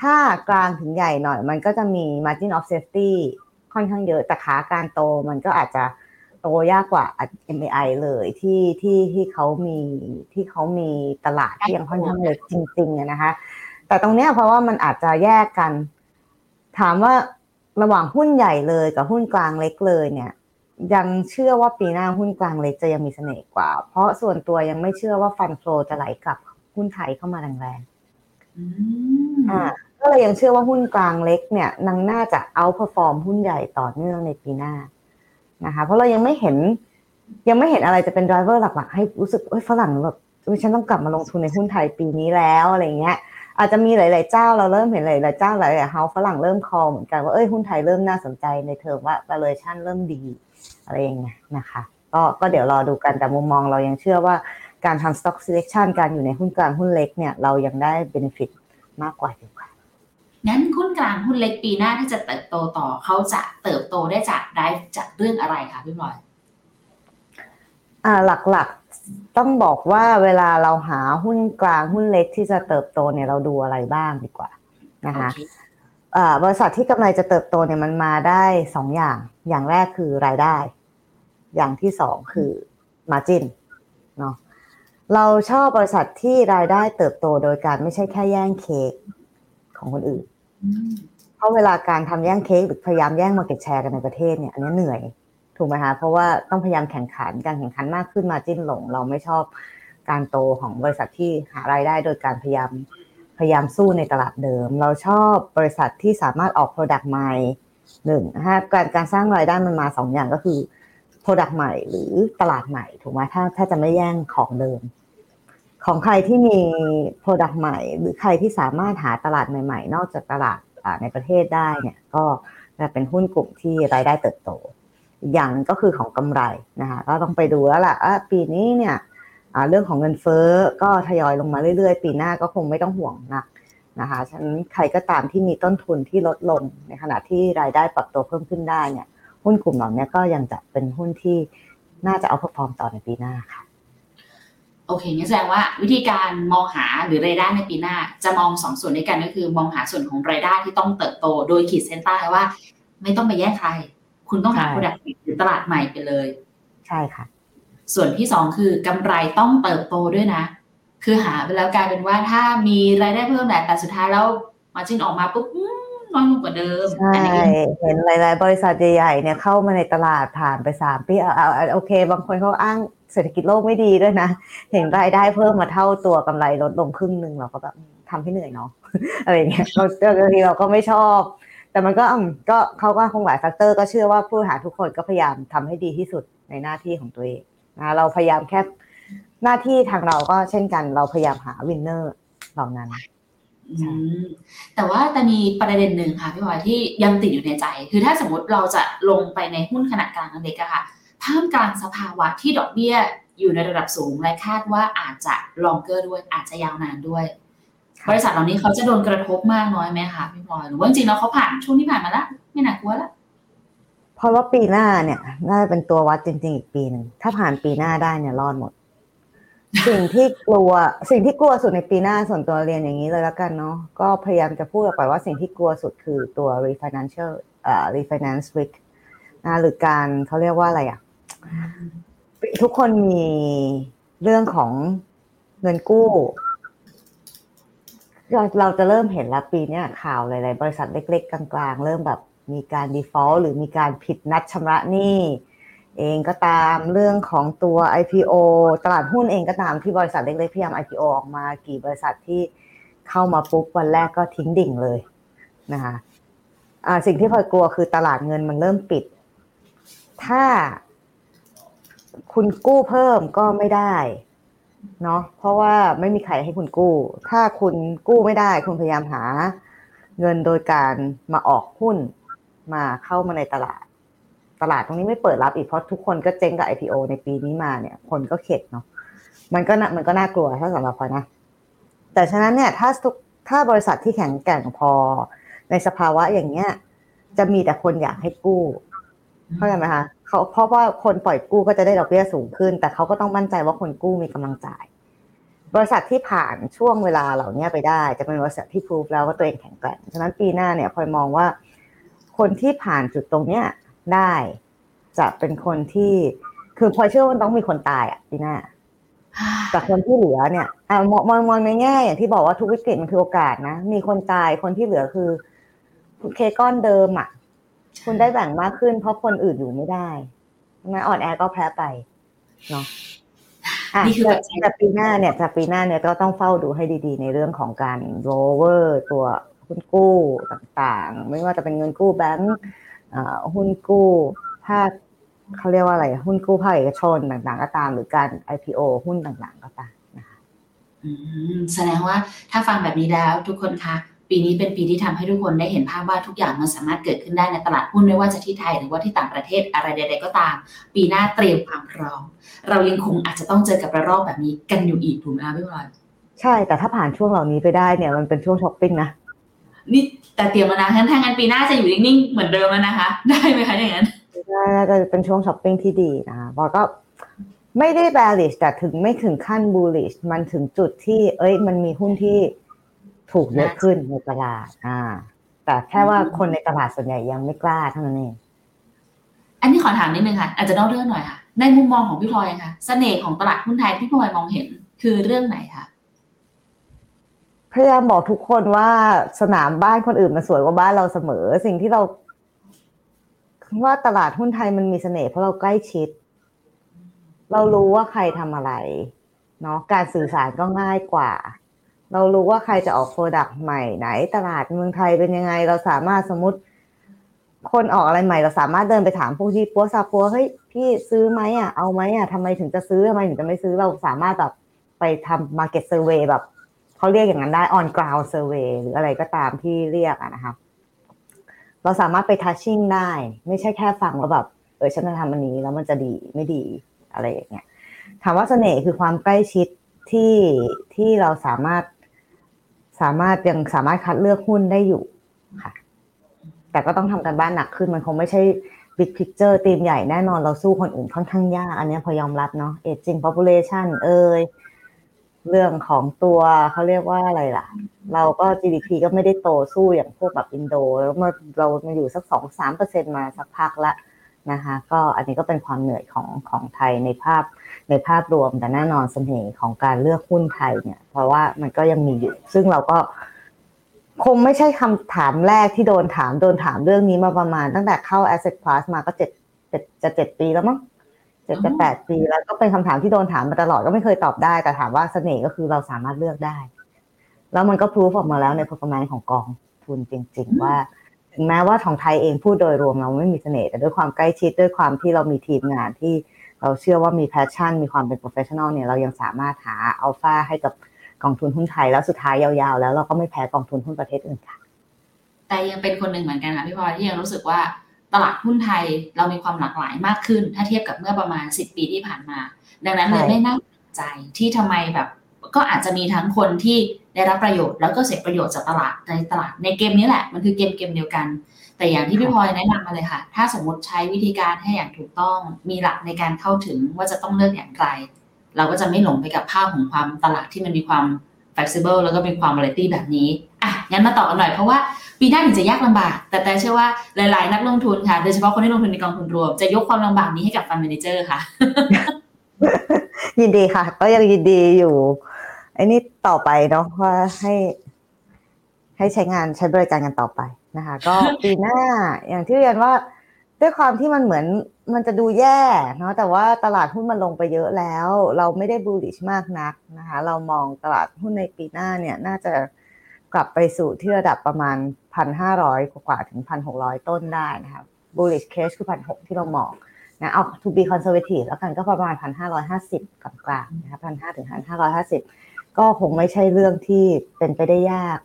ถ้ากลางถึงใหญ่หน่อย มันก็จะมี margin of safety ค่อนข้างเยอะแต่ขาการโตมันก็อาจจะ โตยากกว่า MAI เลยที่ที่ที่เขามีที่เขามีตลาดที่ยังค่อนข้างเล็กจริงๆนะคะ แต่ตรงเนี้ยเพราะว่ามันอาจจะแยกกัน ถามว่าระหว่างหุ้นใหญ่เลยกับหุ้นกลางเล็กเลยเนี่ย ยังเชื่อว่าปีหน้าหุ้นกลางเล็กจะยังมีเสน่ห์กว่า เพราะส่วนตัวยังไม่เชื่อว่าฟันโฟจะไหลกลับหุ้นไทยเข้ามาแรงๆอ่าก็เลยยังเชื่อว่าหุ้นกลางเล็กเนี่ยนังน่าจะเอาพอฟอร์มหุ้นใหญ่ต่อเนื่องในปีหน้า นะคะเพราะเรายังไม่เห็นยังไม่เห็นอะไรจะเป็นดรเวอร์หลักๆให้รู้สึกเอ้ยฝรั่งแบบฉันต้องกลับมาลงทุนในหุ้นไทยปีนี้แล้วอะไรเงี้ยอาจจะมีหลาย ๆ เจ้าเราเริ่มเห็นหลาย ๆ เจ้าหลายๆเฮาฝรั่งเริ่มคอเหมือนกันว่าเอ้ยหุ้นไทยเริ่มน่าสนใจในเทอมว่า valuation เริ่มดีอะไรอย่างเงี้ยนะคะก็ก็เดี๋ยวรอดูกันแต่มุมมองเรายังเชื่อว่าการทำ stock selection การอยู่ในหุ้นกลางหุ้นเล็กเนี่ยเรายังได้ benefit มากกว่าอยู่ งั้นหุ้นกลางหุ้นเล็กปีหน้าที่จะเติบโตต่อเขาจะเติบโตได้จากได้จากเรื่องอะไรคะพี่พลอยอ่าหลักๆต้องบอกว่าเวลาเราหาหุ้นกลางหุ้นเล็กที่จะเติบโตเนี่ยเราดูอะไรบ้างดีกว่านะคะบริษัทที่กำไรจะเติบโตเนี่ยมันมาได้สองอย่าง อย่างแรกคือรายได้ อย่างที่สองคือ margin เนาะเราชอบบริษัทที่รายได้เติบโตโดยการไม่ใช่แค่แย่งเค้กของคนอื่น เพราะเวลาการทำแย่งเค้กหรือพยายามแย่งมาเก็ตแชร์กันในประเทศเนี่ยอันนี้เหนื่อยถูกไหมคะเพราะว่าต้องพยายามแข่งขันการแข่งขันมากขึ้นมาจิ้นหลง เราไม่ชอบการโตของบริษัทที่หารายได้โดยการพยายามพยายามสู้ในตลาดเดิม เราชอบบริษัทที่สามารถออก Product ใหม่หนึ่งฮะการการสร้างรายได้มันมาสองอย่างก็คือ Product ใหม่หรือตลาดใหม่ถูกไหมถ้าถ้าจะไม่แย่งของเดิม ของใครที่มี Product ใหม่ หรือใครที่สามารถหาตลาดใหม่ๆ นอกจากตลาดในประเทศได้เนี่ยก็จะเป็นหุ้นกลุ่มที่รายได้เติบโต อีกอย่างก็คือของกำไรนะคะก็ต้องไปดูแล้วล่ะปีนี้เนี่ยเรื่องของเงินเฟ้อก็ทยอยลงมาเรื่อยๆ ปีหน้าก็คงไม่ต้องห่วงนักนะคะฉะนั้นใครก็ตามที่มีต้นทุนที่ลดลง ในขณะที่รายได้ปรับตัวเพิ่มขึ้นได้เนี่ยหุ้นกลุ่มเหล่านี้ก็ยังจะเป็นหุ้นที่น่าจะเอาพอฟอร์มต่อในปีหน้าค่ะ โอเคงั้นแสดงว่าวิธีการมองหาหรือรายได้ในปีหน้า จะมองสองส่วนด้วยกันก็คือ มองหาส่วนของรายได้ที่ต้องเติบโต โดยขีดเส้นใต้ว่า ไม่ต้องไปแย่งใคร คุณต้องหา product หรือตลาดใหม่ไปเลย ใช่ค่ะ ส่วนที่สองคือกำไรต้องเติบโตด้วยนะ คือหาไปแล้วกลายเป็นว่าถ้ามีรายได้เพิ่มแหละแต่สุดท้ายแล้วมาจินออกมาปุ๊บน้อยลงกว่าเดิมใช่เห็นหลาย ๆ บริษัทใหญ่ ๆ เนี่ยเข้ามาในตลาดผ่านไปสามปีเอาโอเค บางคนเขาอ้าง เศรษฐกิจโลกไม่ดีด้วยนะ เห็นรายได้เพิ่มมาเท่าตัวกำไรลดลงครึ่งหนึ่งเราก็แบบทำให้เหนื่อยเนาะอะไรเงี้ยเราบางทีเราก็ไม่ชอบ แต่มันก็ก็เขาก็คงหลาย factor ก็เชื่อว่าผู้บริหารทุกคนก็พยายามทำให้ดีที่สุดในหน้าที่ของตัวเองนะเราพยายามแค่หน้าที่ทางเราก็เช่นกัน เราพยายามหา winner เหล่านั้นแต่ว่าแต่มีประเด็นหนึ่งค่ะพี่พลอยที่ยังติดอยู่ในใจ คือถ้าสมมติเราจะลงไปในหุ้นขนาดกลางเล็กอะค่ะ ท่ามกลางสภาวะที่ดอกเบี้ยอยู่ในระดับสูงและคาดว่าอาจจะลองเกอร์ด้วยอาจจะยาวนานด้วย บริษัทเหล่านี้เขาจะโดนกระทบมากน้อยไหมคะพี่พลอยหรือว่าจริงๆแล้วเขาผ่านช่วงที่ผ่านมาแล้วไม่น่ากลัวแล้วเพราะว่าปีหน้าเนี่ยน่าจะเป็นตัววัดจริง ๆ อีกปีหนึ่งถ้าผ่านปีหน้าได้เนี่ยรอดหมด สิ่งที่กลัว สิ่งที่กลัวสุดในปีหน้าส่วนตัวเรียนอย่างนี้เลยแล้วกันเนาะก็พยายามจะพูดออกไปว่าสิ่งที่กลัวสุดคือตัว refinancial เอ่อ refinance risk นะหรือการเขาเรียกว่าอะไรอะ ทุกคนมีเรื่องของเงินกู้เราเราจะเริ่มเห็นแล้วปีเนี้ยข่าวหลายๆบริษัทเล็ก ๆ กลาง ๆ เริ่มแบบมีการ default หรือมีการผิดนัดชำระหนี้เองก็ตามเรื่องของตัว IPO ตลาดหุ้นเองก็ตามที่บริษัทเล็กๆพยายาม IPO ออกมากี่บริษัทที่เข้ามาปุ๊บวันแรกก็ทิ้งดิ่งเลยนะคะอ่าสิ่งที่พลอยกลัวคือตลาดเงินมันเริ่มปิด ถ้า คุณกู้เพิ่มก็ไม่ได้เนาะเพราะว่าไม่มีใครให้คุณกู้ ถ้าคุณกู้ไม่ได้ คุณพยายามหา เงินโดยการมาออกหุ้นมาเข้ามาในตลาด ตลาดตรงนี้ไม่เปิดรับอีกเพราะทุกคนก็เจ๊งกับ IPO ในปีนี้มาเนี่ย คนก็เข็ดเนาะมันก็มันก็น่ากลัวถ้าสำหรับพอนะ แต่ฉะนั้นเนี่ยถ้าทุกถ้าบริษัทที่แข็งแกร่งพอในสภาวะอย่างเงี้ย จะมีแต่คนอยากให้กู้เข้าใจไหมคะ เขาเพราะว่าคนปล่อยกู้ก็จะได้ดอกเบี้ยสูงขึ้น แต่เขาก็ต้องมั่นใจว่าคนกู้มีกำลังจ่าย บริษัทที่ผ่านช่วงเวลาเหล่านี้ไปได้ จะเป็นบริษัทที่พูฟแล้วว่าตัวเองแข็งแกร่งฉะนั้นปีหน้าเนี่ยพลอยมองว่า คนที่ผ่านจุดตรงเนี้ยได้จะเป็นคนที่คือพลอยเชื่อว่าต้องมีคนตายอะปีหน้าแต่คนที่เหลือเนี่ยอ่ามองมองในแง่อย่างที่บอกว่าทุกวิกฤตมันคือโอกาสนะมีคนตายคนที่เหลือคือเคก้อนเดิมอะ คุณได้แบ่งมากขึ้น เพราะคนอื่นอยู่ไม่ได้ใช่ไหมอ่อนแอก็แพ้ไปเนาะอะนี่คือแต่ปัจจัยแต่ปีหน้าเนี่ยแต่ปีหน้าเนี่ยก็ต้องเฝ้าดูให้ดีๆ ในเรื่องของการโรเวอร์ตัวหุ้นกู้ต่างๆ ไม่ว่าจะเป็นเงินกู้แบงก์อ่าหุ้นกู้ภาคเขาเรียกว่าอะไร หุ้นกู้ภาคเอกชนต่างๆ ก็ตาม หรือการ IPO หุ้นต่างๆ ก็ตามนะคะอืมแสดงว่าถ้าฟังแบบนี้แล้วทุกคนคะ ปีนี้เป็นปีที่ทำให้ทุกคนได้เห็นภาพว่าทุกอย่างมันสามารถเกิดขึ้นได้ในตลาดหุ้นไม่ว่าจะที่ไทยหรือว่าที่ต่างประเทศอะไรใด ๆ ก็ตาม ปีหน้าเตรียมความพร้อม เรายังคงอาจจะต้องเจอกับระลอกแบบนี้กันอยู่อีกถูกไหมคะพี่บอลใช่แต่ถ้าผ่านช่วงเหล่านี้ไปได้เนี่ยมันเป็นช่วงช้อปปิ้งนะนี่แต่เตรียมมานะงั้นถ้างั้นปีหน้าจะอยู่นิ่งๆเหมือนเดิมแล้วนะคะ ได้ไหมคะอย่างนั้นน่าจะเป็นช่วงช้อปปิ้งที่ดีนะคะบอกก็ไม่ได้ bearish แต่ถึงไม่ถึงขั้น bullish มันถึงจุดที่ เอ้ย มันมีหุ้นที่ ถูกเยอะขึ้นในตลาด อ่า แต่แค่ว่าคนในตลาดส่วนใหญ่ยังไม่กล้าเท่านั้นเอง อันนี้ขอถามนิดนึงค่ะ อาจจะนอกเรื่องหน่อยค่ะ ในมุมมองของพี่พลอยค่ะ เสน่ห์ของตลาดหุ้นไทยที่พี่พลอยมองเห็นคือเรื่องไหนคะพยายามบอกทุกคนว่าสนามบ้านคนอื่นมันสวยกว่าบ้านเราเสมอ สิ่งที่เราว่าตลาดหุ้นไทยมันมีเสน่ห์เพราะเราใกล้ชิด เรารู้ว่าใครทำอะไรเนาะการสื่อสารก็ง่ายกว่า เรารู้ว่าใครจะออกโปรดักต์ใหม่ไหน ตลาดเมืองไทยเป็นยังไง เราสามารถสมมติ คนออกอะไรใหม่ เราสามารถเดินไปถามพวกที่ปัวซาปัวเฮ้ยพี่ซื้อไหมอะเอาไหมอะทำไมถึงจะซื้อทำไมถึงจะไม่ซื้อเราสามารถแบบไปทำ market survey แบบเขาเรียกอย่างนั้นได้ on ground survey หรืออะไรก็ตามที่เรียกอะนะคะเราสามารถไป touching ได้ ไม่ใช่แค่ฟังว่าแบบเออฉันจะทำอันนี้แล้วมันจะดีไม่ดีอะไรอย่างเงี้ยถามว่าเสน่ห์คือความใกล้ชิดที่ที่เราสามารถ สามารถยังสามารถคัดเลือกหุ้นได้อยู่ค่ะ แต่ก็ต้องทำกันบ้านหนักขึ้นมันคงไม่ใช่ big picture ธีมใหญ่แน่นอนเราสู้คนอื่นค่อนข้างยาก อันนี้พอยอมรับเนาะ aging population เอ่ยเรื่องของตัวเขาเรียกว่าอะไรล่ะ เราก็ GDP ก็ไม่ได้โตสู้อย่างพวกแบบอินโด แล้วเมาเรามาอยู่สักสองสามเปอร์เซ็นมาสักพักละ นะคะก็อันนี้ก็เป็นความเหนื่อยของของไทยในภาพในภาพรวมแต่แน่นอนเสน่ห์ของการเลือกหุ้นไทยเนี่ย เพราะว่ามันก็ยังมีอยู่ ซึ่งเราก็คงไม่ใช่คำถามแรกที่โดนถามโดนถามเรื่องนี้มาประมาณ ตั้งแต่เข้า asset class มาก็เจ็ดเจ็ดจะเจ็ดปีแล้วมั้งเจ็ดจะแปดปีแล้วก็เป็นคำถามที่โดนถามมาตลอดก็ไม่เคยตอบได้ แต่ถามว่าเสน่ห์ก็คือเราสามารถเลือกได้ แล้วมันก็พิสูจออกมาแล้วใน performance ของกองทุนจริง ๆ ว่า ถึงแม้ว่าของไทยเองพูดโดยรวมเราไม่มีเสน่ห์แต่ด้วยความใกล้ชิดด้วยความที่เรามีทีมงานที่เราเชื่อว่ามีแพชชั่น มีความเป็น professional เนี่ยเรายังสามารถหาอัลฟาให้กับกองทุนหุ้นไทยแล้วสุดท้ายยาวๆ แล้วเราก็ไม่แพ้กองทุนหุ้นประเทศอื่นค่ะแต่ยังเป็นคนหนึ่งเหมือนกันค่ะพี่พลอยที่ยังรู้สึกว่าตลาดหุ้นไทยเรามีความหลากหลายมากขึ้น ถ้าเทียบกับเมื่อประมาณ 10 ปีที่ผ่านมา ดังนั้นเลยใช่ไม่น่าแปลกใจที่ทำไมแบบ ก็อาจจะมีทั้งคนที่ ได้รับประโยชน์แล้วก็เสียประโยชน์จากตลาดในตลาดในเกมนี้แหละมันคือเกมเกมเดียวกัน แต่อย่างที่พี่พลอยแนะนำมาเลยค่ะ ถ้าสมมติใช้วิธีการให้อย่างถูกต้องมีหลักในการเข้าถึงว่าจะต้องเลือกอย่างไร เราก็จะไม่หลงไปกับภาพของความตลาดที่มันมีความ flexible แล้วก็มีความ variety แบบนี้อะงั้นมาต่อกันหน่อยเพราะว่าปีหน้าถึงจะยากลำบาก แต่แต่เชื่อว่าหลาย ๆ นักลงทุนค่ะโดยเฉพาะคนที่ลงทุนในกองทุนรวม จะยกความลำบากนี้ให้กับ fund manager ค่ะ ยินดีค่ะ ก็ยังยินดีอยู่ ไอ้นี่ต่อไปเนาะว่าให้ ให้ใช้งานใช้บริการกันต่อไปนะคะ ก็ปีหน้าอย่างที่เรียนว่าด้วยความที่มันเหมือนมันจะดูแย่เนาะแต่ว่าตลาดหุ้นมันลงไปเยอะแล้ว เราไม่ได้บูลลิชมากนักนะคะ เรามองตลาดหุ้นในปีหน้าเนี่ยน่าจะกลับไปสู่ที่ระดับประมาณพันห้าร้อยกว่าถึงพันหกร้อยต้นได้นะคะ bullish case คือพันหกที่เรามองนะเอา to be conservative แล้วกันก็ประมาณพันห้าร้อยห้าสิบกลางๆนะคะพันห้าถึงพันห้าร้อยห้าสิบ ก็คงไม่ใช่เรื่องที่เป็นไปได้ยาก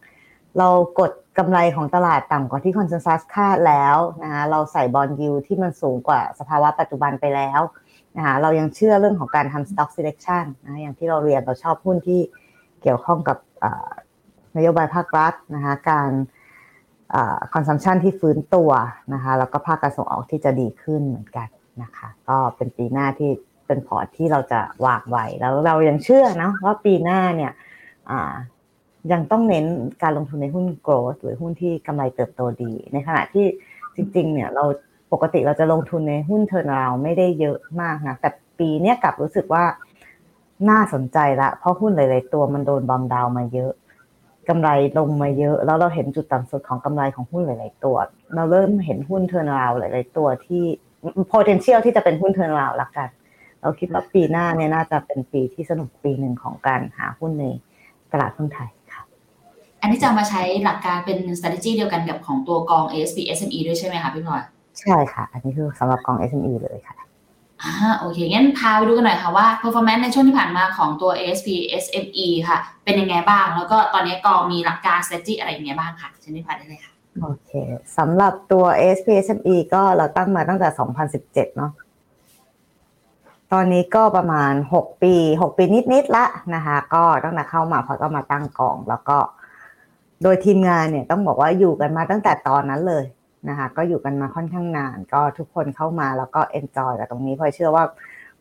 เรากดกำไรของตลาดต่ำกว่าที่คอนเซนแซสคาดแล้วนะคะเราใส่บอลยูที่มันสูงกว่าสภาวะปัจจุบันไปแล้วนะคะเรายังเชื่อเรื่องของการทำ stock selection นะอย่างที่เราเรียนเราชอบหุ้นที่เกี่ยวข้องกับนโยบายภาครัฐนะคะการ consumption ที่ฟื้นตัวนะคะแล้วก็ภาคการส่งออกที่จะดีขึ้นเหมือนกันนะคะก็เป็นปีหน้าที่ เป็นพอร์ตที่เราจะวางไว้แล้วเรายังเชื่อนะว่าปีหน้าเนี่ยยังต้องเน้นการลงทุนในหุ้น growth หรือหุ้นที่กำไรเติบโตดี ในขณะที่จริง ๆ เนี่ยเราปกติเราจะลงทุนในหุ้น turnaround ไม่ได้เยอะมากนะแต่ปีนี้กลับรู้สึกว่าน่าสนใจละ เพราะหุ้นหลาย ๆ ตัวมันโดน bomb down มาเยอะกำไรลงมาเยอะ แล้วเราเห็นจุดต่ำสุดของกำไรของหุ้นหลาย ๆ ตัว เราเริ่มเห็นหุ้น turnaround หลาย ๆ ตัวที่ potential ที่จะเป็นหุ้น turnaround ละกัน เราคิดว่าปีหน้าเนี่ยน่าจะเป็นปีที่สนุกปีหนึ่งของการหาหุ้นในตลาดหุ้นไทยอันนี้จะมาใช้หลักการเป็น strategy เดียวกันกับของตัวกอง ASP SME ด้วยใช่ไหมคะพี่พลอยใช่ค่ะ อันนี้คือสำหรับกอง SME เลยค่ะอ่าโอเค งั้นพาไปดูกันหน่อยค่ะว่า performance ในช่วงที่ผ่านมาของตัว ASP SME ค่ะ เป็นยังไงบ้าง แล้วก็ตอนนี้กองมีหลักการ strategy อะไรยังไงบ้างค่ะเชิญพี่พลอยได้เลยค่ะ โอเคสำหรับตัว ASP SME ก็เราตั้งมาตั้งแต่ 2017 เนาะ ตอนนี้ก็ประมาณ 6 ปี 6 ปีนิดๆละนะคะ ก็ตั้งแต่เข้ามาพอก็มาตั้งกองแล้วก็ โดยทีมงานเนี่ยต้องบอกว่าอยู่กันมาตั้งแต่ตอนนั้นเลยนะคะ ก็อยู่กันมาค่อนข้างนาน ก็ทุกคนเข้ามาแล้วก็ enjoy กับตรงนี้เพราะเชื่อว่า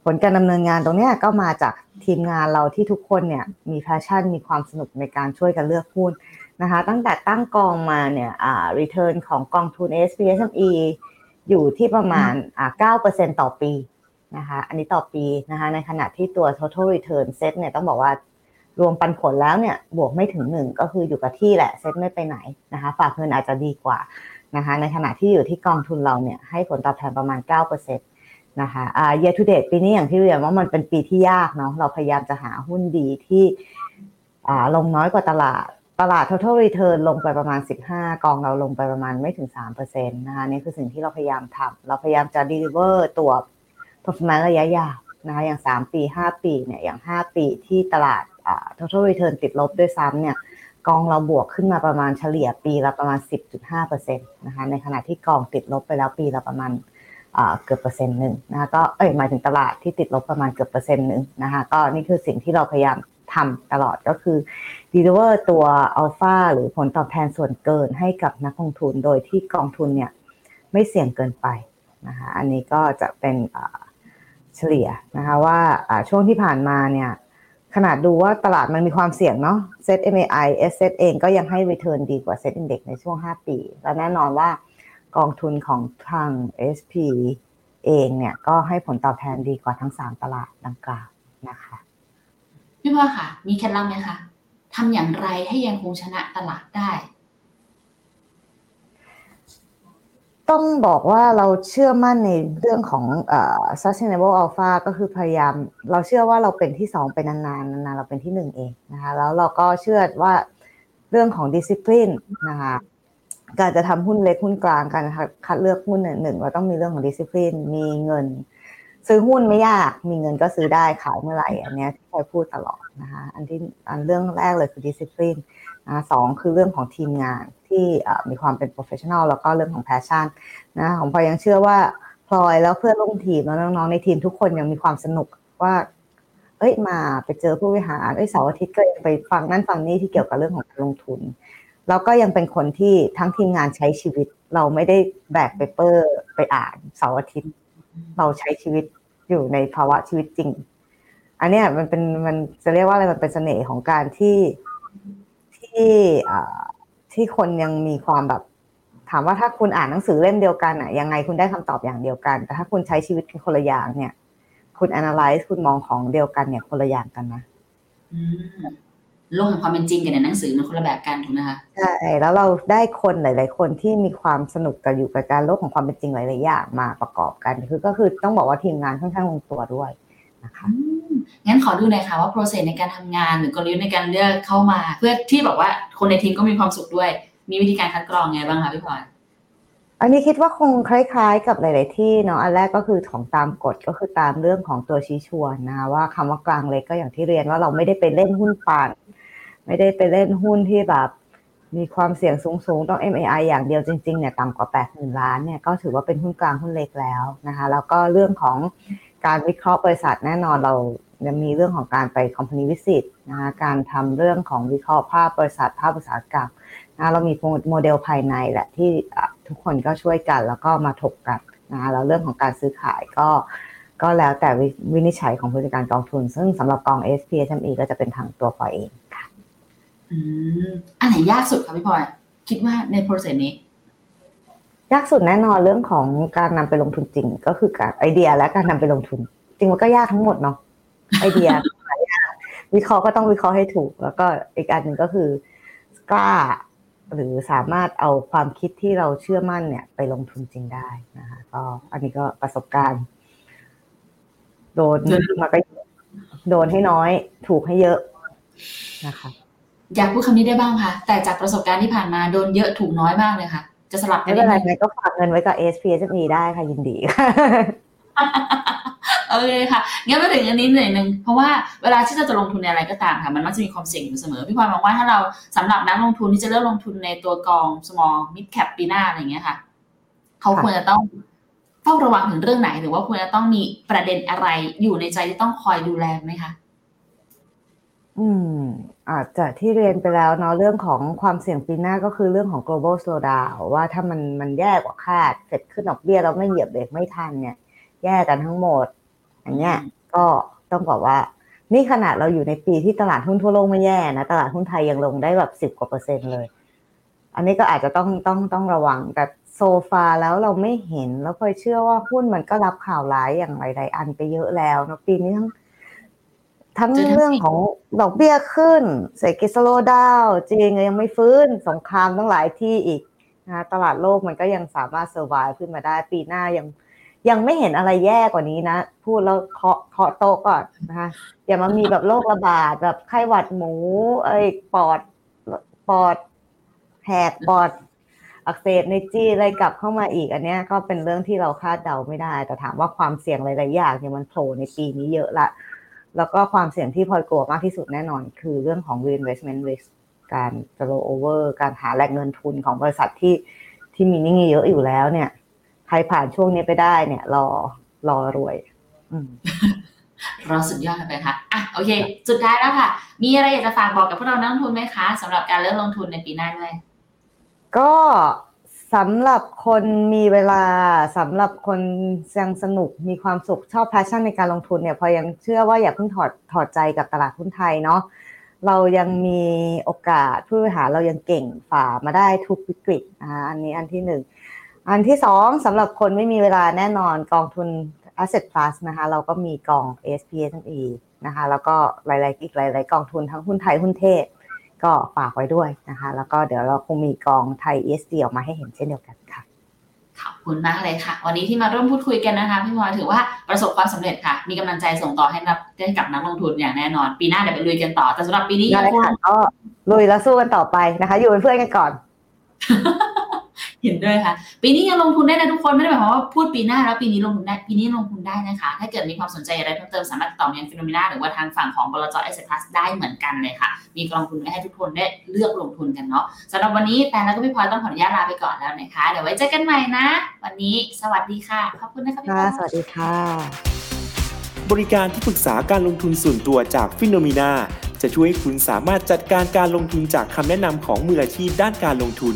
ผลการดำเนินงานตรงนี้ก็มาจากทีมงานเราที่ทุกคนเนี่ยมี passion มีความสนุกในการช่วยกันเลือกหุ้นนะคะ ตั้งแต่ตั้งกองมาเนี่ยอ่า return ของกองทุน ASP SME อยู่ที่ประมาณอ่า9%ต่อปี นะคะอันนี้ต่อปีนะคะในขณะที่ตัว total return SET เนี่ยต้องบอกว่ารวมปันผลแล้วเนี่ยบวกไม่ถึงหนึ่งก็คืออยู่กับที่แหละเซ็ตไม่ไปไหนนะคะฝากเงินอาจจะดีกว่านะคะในขณะที่อยู่ที่กองทุนเราเนี่ยให้ผลตอบแทนประมาณ 9%นะคะอ่า year to date ปีนี้อย่างที่เรียนว่ามันเป็นปีที่ยากเนาะเราพยายามจะหาหุ้นดีที่อ่าลงน้อยกว่าตลาดตลาด total return ลงไปประมาณ 15 กองเราลงไปประมาณไม่ถึง3%นะคะนี่คือสิ่งที่เราพยายามทำเราพยายามจะ deliver ตัว performance ระยะยาวนะคะอย่าง 3 ปี 5 ปีเนี่ยอย่าง 5 ปีที่ตลาด total return ติดลบด้วยซ้ำเนี่ยกองเราบวกขึ้นมาประมาณเฉลี่ยปีละประมาณ 10.5%นะคะในขณะที่กองติดลบไปแล้วปีละประมาณเกือบเปอร์เซ็นต์หนึ่งนะคะก็เอ้ยหมายถึงตลาดที่ติดลบประมาณเกือบเปอร์เซ็นต์หนึ่งนะคะก็นี่คือสิ่งที่เราพยายามทำตลอดก็คือ deliver ตัวอัลฟาหรือผลตอบแทนส่วนเกินให้กับนักลงทุนโดยที่กองทุนเนี่ยไม่เสี่ยงเกินไปนะคะอันนี้ก็จะเป็นเฉลี่ยนะคะว่าช่วงที่ผ่านมาเนี่ยขนาดดูว่าตลาดมันมีความเสี่ยงเนาะเซ็ต MAI S ซเองก็ยังให้ return ดีกว่าเซ็ตอินเด็กในช่วง 5 ปี และแน่นอนว่ากองทุนของทาง SP เองเนี่ยก็ให้ผลตอบแทนดีกว่าทั้ง 3 ตลาดดังกล่าวนะคะพี่พ่อค่ะ มีเคล็ดลับไหมคะทำอย่างไรให้ยังคงชนะตลาดได้ ต้องบอกว่าเราเชื่อมั่นในเรื่องของเอ่อ sustainable alpha ก็คือพยายาม เราเชื่อว่าเราเป็นที่สองเป็นานๆนานๆเราเป็นที่หนึ่งเองนะคะแล้วเราก็เชื่อว่าเรื่องของ discipline นะคะการจะทำหุ้นเล็กหุ้นกลางการคัดเลือกหุ้นหนึ่งเราต้องมีเรื่องของ discipline มีเงิน ซื้อหุ้นไม่ยาก มีเงินก็ซื้อได้ขายเมื่อไหร่อันนี้ที่คอยพูดตลอดนะคะอันที่อันเรื่องแรกเลยคือ discipline สองคือเรื่องของทีมงานที่มีความเป็น professional แล้วก็เรื่องของ passion นะของพลอยยังเชื่อว่าพลอยแล้วเพื่อนร่วมทีมแล้วน้องๆในทีมทุกคนยังมีความสนุกว่าเอ้ยมาไปเจอผู้บริหารเอ้ยเสาร์อาทิตย์ก็ไปฟังนั่นฟังนี่ที่เกี่ยวกับเรื่องของการลงทุน แล้วก็ยังเป็นคนที่ทั้งทีมงานใช้ชีวิต เราไม่ได้แบกเปเปอร์ไปอ่านเสาร์อาทิตย์ เราใช้ชีวิตอยู่ในภาวะชีวิตจริง อันเนี้ยมันเป็นมันจะเรียกว่าอะไรมันเป็นเสน่ห์ของการที่ ที่อ่าที่คนยังมีความแบบ ถามว่าถ้าคุณอ่านหนังสือเล่มเดียวกันอะยังไงคุณได้คำตอบอย่างเดียวกัน แต่ถ้าคุณใช้ชีวิตคนละอย่างเนี่ย คุณ analyze คุณมองของเดียวกันเนี่ยคนละอย่างกันนะอืมโลกแห่งความเป็นจริงกับในหนังสือมันคนละแบบกันถูกไหมคะใช่แล้วเราได้คนหลาย ๆ คนที่มีความสนุกกับอยู่กับการโลกของความเป็นจริงหลาย ๆ อย่างมาประกอบกัน คือก็คือต้องบอกว่าทีมงานค่อนข้างลงตัวด้วย นะคะงั้นขอดูหน่อยค่ะว่าโปรเซสในการทำงานหรือกลยุทธ์ในการเลือกเข้ามา เพื่อที่แบบว่าคนในทีมก็มีความสุขด้วย มีวิธีการคัดกรองไงบ้างคะพี่พลอยอันนี้คิดว่าคงคล้ายๆ กับหลาย ๆ ที่เนาะอันแรกก็คือของตามกฎก็คือตามเรื่องของตัวชี้ชวนนะคะว่าคำว่ากลางเล็กก็อย่างที่เรียนว่าเราไม่ได้ไปเล่นหุ้นปั่นไม่ได้ไปเล่นหุ้นที่แบบมีความเสี่ยงสูงๆ ต้อง MAI อย่างเดียวจริงๆเนี่ยต่ำกว่า 8 0,000 ล้านเนี่ยก็ถือว่าเป็นหุ้นกลางหุ้นเล็กแล้วนะคะแล้วก็เรื่องของ การวิเคราะห์บริษัทแน่นอนเรายังมีเรื่องของการไป company visit นะคะการทำเรื่องของวิเคราะห์ภาพบริษัทภาพอุตสาหกรรมนะเรามีโมเดลภายในแหละที่ทุกคนก็ช่วยกันแล้วก็มาถกกันนะแล้วเรื่องของการซื้อขายก็ก็แล้วแต่วิวินิจฉัยของผู้จัดการกองทุน ซึ่งสำหรับกอง SP SME ก็จะเป็นทางตัวปล่อยเองค่ะ อืม อันไหนยากสุดคะพี่พลอย คิดว่าในโปรเซสนี้ ยากสุดแน่นอนเรื่องของการนำไปลงทุนจริง ก็คือการไอเดียและการนำไปลงทุน จริงมันก็ยากทั้งหมดเนาะไอเดียยากวิเคราะห์ก็ต้องวิเคราะห์ให้ถูก แล้วก็อีกอันหนึ่งก็คือกล้า หรือสามารถเอาความคิดที่เราเชื่อมั่นเนี่ย ไปลงทุนจริงได้นะคะก็อันนี้ก็ประสบการณ์ โดนมาก็โดนให้น้อย ถูกให้เยอะนะคะ อยากพูดคำนี้ได้บ้างคะแต่จากประสบการณ์ที่ผ่านมาโดนเยอะถูกน้อยมากเลยค่ะ จะสลับกัไม่นเป็นไรได้ไหมงั้นก็ฝากเงินไว้กับ SP SME ได้ค่ะยินดีโอเคค่ะงั้นมาถึงอันนี้หน่อยหนึ่งเพราะว่าเวลาที่เราจะลงทุนในอะไรก็ตามค่ะมันมักจะมีความเสี่ยงอยู่เสมอพี่พลอยมองว่าถ้าเราสำหรับนักลงทุนที่จะเลือกลงทุนในตัวกอง small mid cap ปีหน้าอะไรอย่างเงี้ยค่ะ เขาค่ะควรจะต้องเฝ้าระวังถึงเรื่องไหน หรือว่าควรจะต้องมีประเด็นอะไรอยู่ในใจที่ต้องคอยดูแลไหมคะ อืมอาจจะที่เรียนไปแล้วเนาะเรื่องของความเสี่ยงปีหน้าก็คือเรื่องของ global slowdown ว่าถ้ามันมันแย่กว่าคาดเสร็จขึ้นดอกเบี้ยเราไม่เหยียบเบรกไม่ทันเนี่ย แย่กันทั้งหมด อย่างเงี้ยก็ต้องบอกว่า นี่ขนาดเราอยู่ในปีที่ตลาดหุ้นทั่วโลกไม่แย่นะ ตลาดหุ้นไทยยังลงได้แบบสิบ10กว่าเปอร์เซ็นต์เลย อันนี้ก็อาจจะต้องต้องต้องระวังแต่โซฟาแล้วเราไม่เห็นแล้วเคยเชื่อว่าหุ้นมันก็รับข่าวร้ายอย่างหลายๆอันไปเยอะแล้วเนาะปีนี้ทั้ง ทั้งเจอทั้งเรื่องของดอกเบี้ยขึ้น เศรษฐกิจสโลว์ดาวน์จีนก็ยังไม่ฟื้นสงครามทั้งหลายที่อีกนะตลาดโลกมันก็ยังสามารถเซอร์ไวขึ้นมาได้ปีหน้ายังยังไม่เห็นอะไรแย่กว่านี้นะ พูดแล้วเคาะเคาะโต๊ะก่อนนะคะอย่ามามีแบบโรคระบาดแบบไข้หวัดหมูเอ้ยปอดปอดแหกปอดอักเสบในจี้อะไรกลับเข้ามาอีก อันเนี้ยก็เป็นเรื่องที่เราคาดเดาไม่ได้ แต่ถามว่าความเสี่ยงหลาย ๆ อย่างเนี่ยมันโผล่ในปีนี้เยอะละ แล้วก็ความเสี่ยงที่พลอยกลัวมากที่สุดแน่นอน คือเรื่องของ reinvestment risk การ roll over การหาแหล่งเงินทุนของบริษัทที่ที่มีหนี่เยอะอยู่แล้วเนี่ย ใครผ่านช่วงนี้ไปได้เนี่ย รอรอรวย อืมรอสุดยอดกันไปค่ะ อะ โอเค สุดท้ายแล้วค่ะ มีอะไรอยากจะฝากบอกกับพวกเรานักลงทุนไหมคะสำหรับการเลือกลงทุนในปีหน้าด้วย ก็ สำหรับคนมีเวลาสำหรับคนยังสนุกมีความสุขชอบ passion ในการลงทุนเนี่ยพอยังเชื่อว่าอย่าเพิ่งถอดถอดใจกับตลาดหุ้นไทยเนาะเรายังมีโอกาสผู้บริหารเรายังเก่งฝ่ามาได้ทุกวิกฤตนะคะอันนี้อันที่หนึ่งอันที่สองสำหรับคนไม่มีเวลาแน่นอนกองทุน Asset Plus นะคะเราก็มีกอง s p s e นะคะแล้วก็หลายๆอีกหลาย ๆ กองทุนทั้งหุ้นไทยหุ้นเทศ ก็ฝากไว้ด้วยนะคะ แล้วก็เดี๋ยวเราคงมีกองไทย ESG ออกมาให้เห็นเช่นเดียวกันค่ะขอบคุณมากเลยค่ะ วันนี้ที่มาร่วมพูดคุยกันนะคะพี่พลอยถือว่าประสบความสำเร็จค่ะ มีกำลังใจส่งต่อให้รับให้กับนักลงทุนอย่างแน่นอน ปีหน้าเดี๋ยวไปลุยกันต่อแต่สำหรับปีนี้ได้ยังคงค่ะก็ลุยแล้วสู้กันต่อไปนะคะ อยู่เป็นเพื่อนกันก่อน เห็นด้วยค่ะ ปีนี้ยังลงทุนได้นะทุกคนไม่ได้หมายความว่าพูดปีหน้าแล้วปีนี้ลงทุนได้ปีนี้ลงทุนได้นะคะ ถ้าเกิดมีความสนใจอะไรเพิ่มเติมสามารถติดต่อมายังฟิโนเมนาหรือว่าทางฝั่งของบลจเอสพลัสได้เหมือนกันเลยค่ะ มีกองทุนไว้ให้ทุกคนได้เลือกลงทุนกันเนาะสำหรับวันนี้แต่แล้วก็พี่พลอยต้องขออนุญาตลาไปก่อนแล้วนะคะเดี๋ยวไว้เจอกันใหม่นะ วันนี้สวัสดีค่ะขอบคุณนะคะพี่พลค่ะอยสวัสดีค่ะ บริการที่ปรึกษาการลงทุนส่วนตัวจากฟิโนมีนาจะช่วยให้คุณสามารถจัดการการลงทุนจากคำแนะนำของมืออาชีพด้านการลงทุน